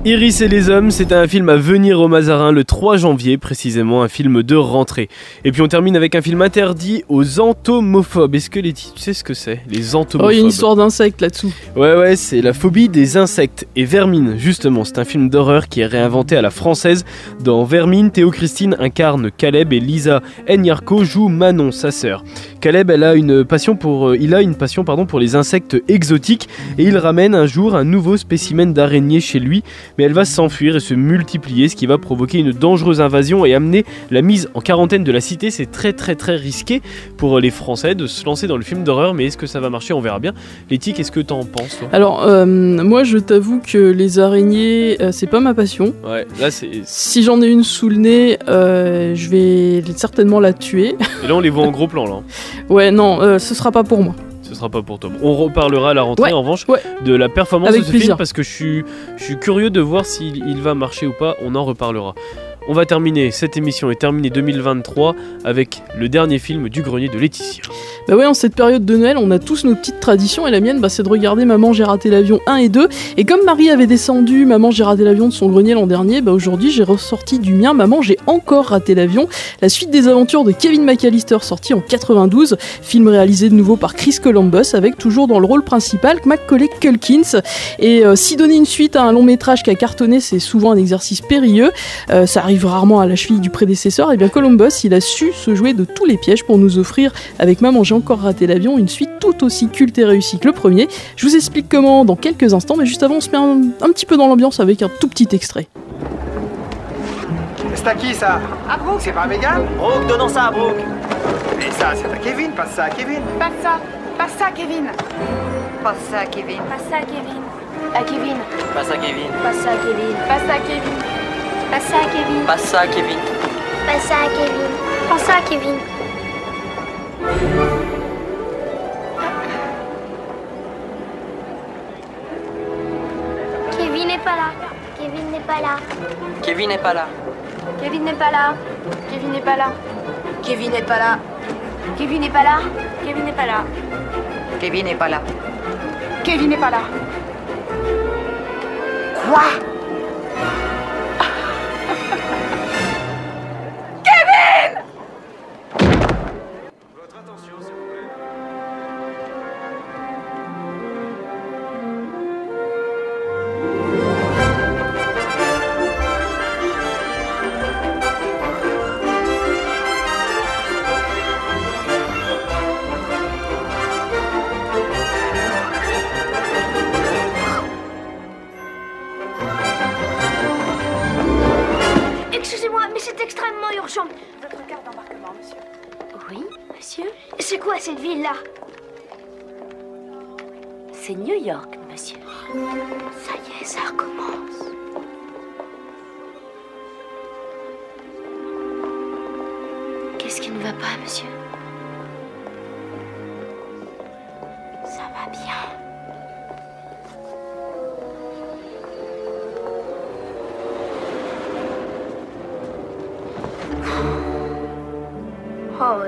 Iris et les hommes, c'est un film à venir au Mazarin le 3 janvier, précisément un film de rentrée. Et puis on termine avec un film interdit aux entomophobes. Est-ce que les tu sais ce que c'est Les Oh, entomophobes. il y a une histoire d'insectes là-dessous. Ouais ouais, c'est la phobie des insectes et vermine justement. C'est un film d'horreur qui est réinventé à la française. Dans Vermine, Théo Christine incarne Caleb et Lisa Enyarko joue Manon, sa sœur. Caleb, elle a une passion pour, euh, il a une passion pardon pour les insectes exotiques et il ramène un jour un nouveau spécimen d'araignée chez lui, mais elle va s'enfuir et se multiplier, ce qui va provoquer une dangereuse invasion et amener la mise en quarantaine de la cité. C'est très très très risqué pour euh, les Français de se lancer dans le film d'horreur, mais est-ce que ça va marcher? On verra bien. Letty, qu'est-ce que t'en penses toi? Alors, euh, moi, je t'avoue que les araignées, euh, c'est pas ma passion. Ouais, là c'est. Si j'en ai une sous le nez, euh, je vais certainement la tuer. Et là on les voit en gros plan là. ouais, non, euh, ce sera pas pour moi. Ce sera pas pour toi. On reparlera à la rentrée Ouais, en revanche ouais. de la performance Avec de ce plaisir. film parce que je suis, je suis curieux de voir s'il il va marcher ou pas. On en reparlera. On va terminer, cette émission est terminée 2023 avec le dernier film du grenier de Laetitia. Bah ouais, en cette période de Noël, on a tous nos petites traditions et la mienne, bah, c'est de regarder Maman, j'ai raté l'avion 1 et 2. Et comme Marie avait descendu Maman, j'ai raté l'avion de son grenier l'an dernier, bah aujourd'hui j'ai ressorti du mien Maman, j'ai encore raté l'avion. La suite des aventures de Kevin McAllister sorti en 92, film réalisé de nouveau par Chris Columbus avec toujours dans le rôle principal Macaulay Culkins. Et euh, si donner une suite à un long métrage qui a cartonné, c'est souvent un exercice périlleux. Euh, ça arrive rarement à la cheville du prédécesseur. Et bien Columbus, il a su se jouer de tous les pièges pour nous offrir avec Maman, j'ai encore raté l'avion, une suite tout aussi culte et réussie que le premier. Je vous explique comment dans quelques instants, mais juste avant, on se met un, un petit peu dans l'ambiance avec un tout petit extrait. C'est à qui ça? À Brooke. C'est pas Megan? Brooke, donnons ça à Brooke. Et ça, c'est à Kevin, passe ça à Kevin. Passe ça, passe ça, Kevin. Passe ça à Kevin. Passe ça, Kevin. À Kevin. Passe à Kevin. Passe ça à Kevin. Passe ça, Kevin. Passe ça à Kevin. Passe ça à Kevin. Passe ça à Kevin. Prends ça à Kevin. Kevin n'est pas là. Kevin n'est pas là. Kevin n'est pas là. Kevin n'est pas là. Kevin n'est pas là. Kevin n'est pas là. Kevin n'est pas là. Kevin n'est pas là. Kevin n'est pas là. Kevin n'est pas là. Quoi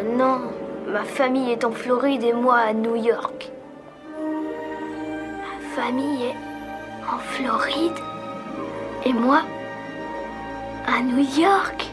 Non, ma famille est en Floride et moi à New York. Ma famille est en Floride et moi à New York.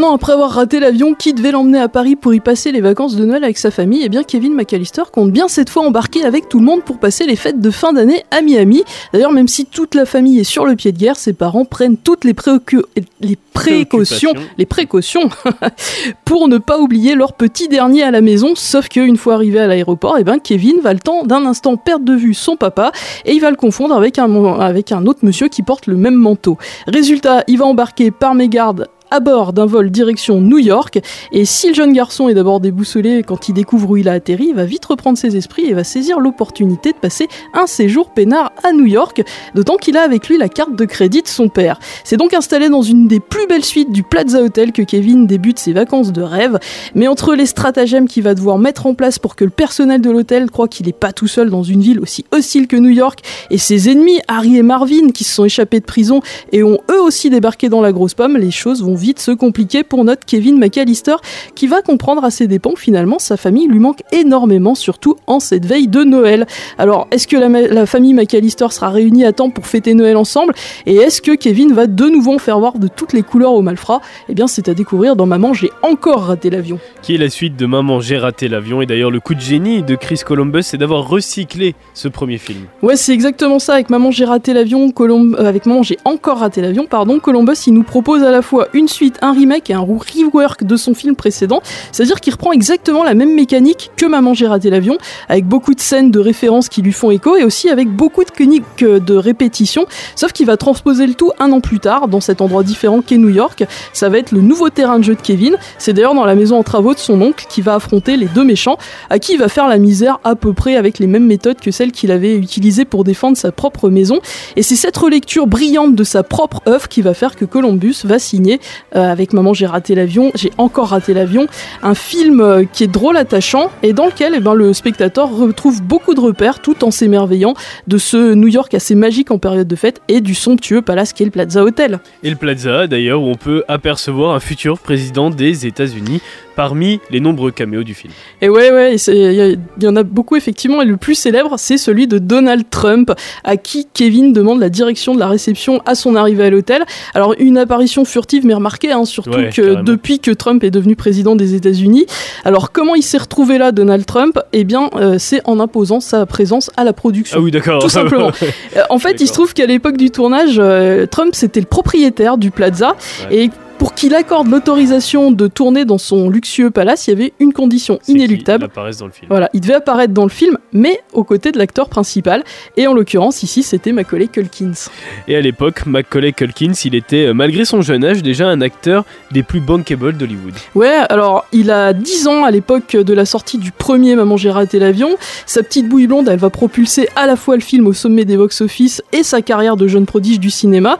Un an après avoir raté l'avion qui devait l'emmener à Paris pour y passer les vacances de Noël avec sa famille, eh bien Kevin McAllister compte bien cette fois embarquer avec tout le monde pour passer les fêtes de fin d'année à Miami. D'ailleurs, même si toute la famille est sur le pied de guerre, ses parents prennent toutes les, préocu- les précautions, les précautions pour ne pas oublier leur petit dernier à la maison. Sauf qu'une fois arrivé à l'aéroport, eh ben Kevin va le temps d'un instant perdre de vue son papa et il va le confondre avec un, avec un autre monsieur qui porte le même manteau. Résultat, il va embarquer par mégarde à bord d'un vol direction New York. Et si le jeune garçon est d'abord déboussolé quand il découvre où il a atterri, il va vite reprendre ses esprits et va saisir l'opportunité de passer un séjour peinard à New York, d'autant qu'il a avec lui la carte de crédit de son père. C'est donc installé dans une des plus belles suites du Plaza Hotel que Kevin débute ses vacances de rêve. Mais entre les stratagèmes qu'il va devoir mettre en place pour que le personnel de l'hôtel croit qu'il n'est pas tout seul dans une ville aussi hostile que New York, et ses ennemis, Harry et Marvin, qui se sont échappés de prison et ont eux aussi débarqué dans la grosse pomme, les choses vont vite se compliquer pour notre Kevin McAllister, qui va comprendre à ses dépens que finalement sa famille lui manque énormément, surtout en cette veille de Noël. Alors, est-ce que la, famille McAllister sera réunie à temps pour fêter Noël ensemble? Et est-ce que Kevin va de nouveau en faire voir de toutes les couleurs aux malfrats Eh bien, c'est à découvrir dans Maman, j'ai encore raté l'avion. Qui est la suite de Maman, j'ai raté l'avion? Et d'ailleurs, le coup de génie de Chris Columbus, c'est d'avoir recyclé ce premier film. Ouais, c'est exactement ça. Avec Maman, j'ai raté l'avion. Colom- euh, avec Maman, j'ai encore raté l'avion. Pardon. Columbus, il nous propose à la fois une suite, un remake et un rework de son film précédent. C'est-à-dire qu'il reprend exactement la même mécanique que Maman, j'ai raté l'avion, avec beaucoup de scènes de référence qui lui font écho et aussi avec beaucoup de cliniques de répétition. Sauf qu'il va transposer le tout un an plus tard dans cet endroit différent qu'est New York. Ça va être le nouveau terrain de jeu de Kevin. C'est d'ailleurs dans la maison en travaux de son oncle qui va affronter les deux méchants, à qui il va faire la misère à peu près avec les mêmes méthodes que celles qu'il avait utilisées pour défendre sa propre maison. Et c'est cette relecture brillante de sa propre œuvre qui va faire que Columbus va signer euh, avec Maman j'ai raté l'avion, j'ai encore raté l'avion, un film euh, qui est drôle, attachant et dans lequel eh ben, le spectateur retrouve beaucoup de repères tout en s'émerveillant de ce New York assez magique en période de fête et du somptueux palace qu'est le Plaza Hotel. Et le Plaza, d'ailleurs, où on peut apercevoir un futur président des États-Unis parmi les nombreux caméos du film. Et ouais, ouais, il y, en a beaucoup effectivement, et le plus célèbre, c'est celui de Donald Trump, à qui Kevin demande la direction de la réception à son arrivée à l'hôtel. Alors, une apparition furtive, mais remarquée, hein, surtout Ouais, que carrément. depuis que Trump est devenu président des États-Unis. Alors, comment il s'est retrouvé là, Donald Trump? Eh bien, euh, c'est en imposant sa présence à la production. Ah oui, d'accord. Tout simplement. Euh, en fait, il se trouve qu'à l'époque du tournage, euh, Trump c'était le propriétaire du Plaza et pour qu'il accorde l'autorisation de tourner dans son luxueux palace, il y avait une condition Il inéluctable. apparaissent dans le film. Voilà, il devait apparaître dans le film, mais aux côtés de l'acteur principal. Et en l'occurrence, ici, c'était Macaulay Culkins. Et à l'époque, Macaulay Culkin, il était, euh, malgré son jeune âge, déjà un acteur des plus bankable d'Hollywood. Ouais, alors il a 10 ans à l'époque de la sortie du premier Maman j'ai raté l'avion. Sa petite bouille blonde, elle va propulser à la fois le film au sommet des box-office et sa carrière de jeune prodige du cinéma.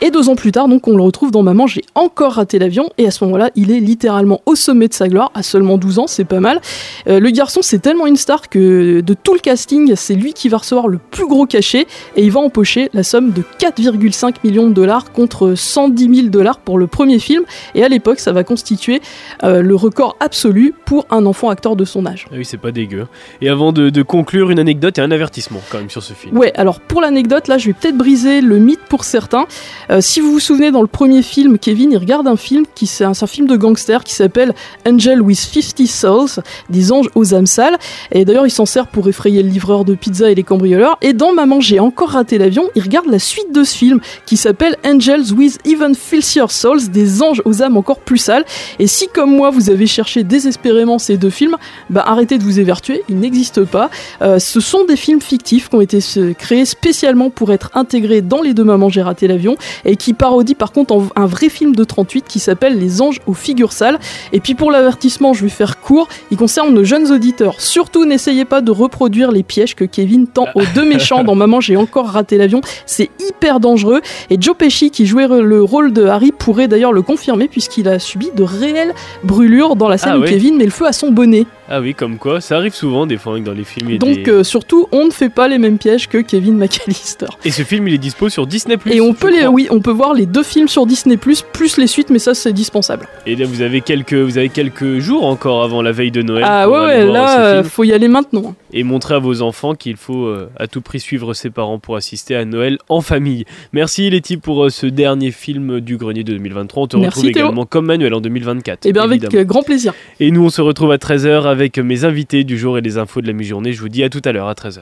Et deux ans plus tard, donc, on le retrouve dans Maman j'ai encore raté l'avion. Et à ce moment-là, il est littéralement au sommet de sa gloire, à seulement 12 ans, c'est pas mal. Euh, le garçon, c'est tellement une star que de tout le casting, c'est lui qui va recevoir le plus gros cachet et il va empocher la somme de 4,5 millions de dollars contre 110 000 dollars pour le premier film. Et à l'époque, ça va constituer euh, le record absolu pour un enfant acteur de son âge. Ah oui, c'est pas dégueu. Et avant de, de conclure, une anecdote et un avertissement quand même sur ce film. Ouais, alors pour l'anecdote, là, je vais peut-être briser le mythe pour certains. Euh, si vous vous souvenez, dans le premier film, Kevin, il regarde un film qui c'est un, film de gangster qui s'appelle Angel with 50 Souls, des anges aux âmes sales. Et d'ailleurs, il s'en sert pour effrayer le livreur de pizza et les cambrioleurs. Et dans Maman, j'ai encore raté l'avion, il regarde la suite de ce film qui s'appelle Angels with Even Filthier Souls, des anges aux âmes encore plus sales. Et si, comme moi, vous avez cherché désespérément ces deux films, bah arrêtez de vous évertuer, ils n'existent pas. Euh, ce sont des films fictifs qui ont été créés spécialement pour être intégrés dans les deux mamans j'ai raté l'avion et qui parodient par contre un vrai film de 38 qui s'appelle Les anges aux figures sales. Et puis pour l'avertissement, je vais faire court, il concerne nos jeunes auditeurs. Surtout n'essayez pas de reproduire les pièges que Kevin tend aux deux méchants dans Maman j'ai encore raté l'avion, c'est hyper dangereux et Joe Pesci qui jouait le rôle de Harry pourrait d'ailleurs le confirmer puisqu'il a subi de réelles brûlures dans la scène Ah où. Kevin met le feu à son bonnet. Ah oui, comme quoi, ça arrive souvent des fois hein, dans les films. il y a Donc des- euh, surtout, on ne fait pas les mêmes pièges que Kevin McAllister. Et ce film, il est dispo sur Disney+. Et on peut les, oui, on peut voir les deux films sur Disney plus les suites, mais ça c'est dispensable. Et là, vous avez quelques, vous avez quelques jours encore avant la veille de Noël. ah ouais, là, euh, faut y aller maintenant. et montrer à vos enfants qu'il faut euh, à tout prix suivre ses parents pour assister à Noël en famille. Merci Letty pour euh, ce dernier film du grenier de 2023. On te Merci, retrouve Théo. également comme Manuel en 2024. Et bien avec grand plaisir. Et nous, on se retrouve à 13h avec mes invités du jour et les infos de la mi-journée. Je vous dis à tout à l'heure à 13h.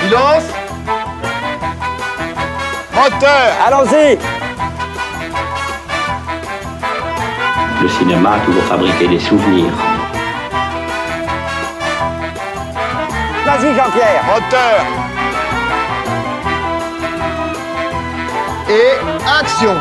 Silence Moteur Allons-y Le cinéma a toujours fabriqué des souvenirs. Vas-y Jean-Pierre Moteur Et action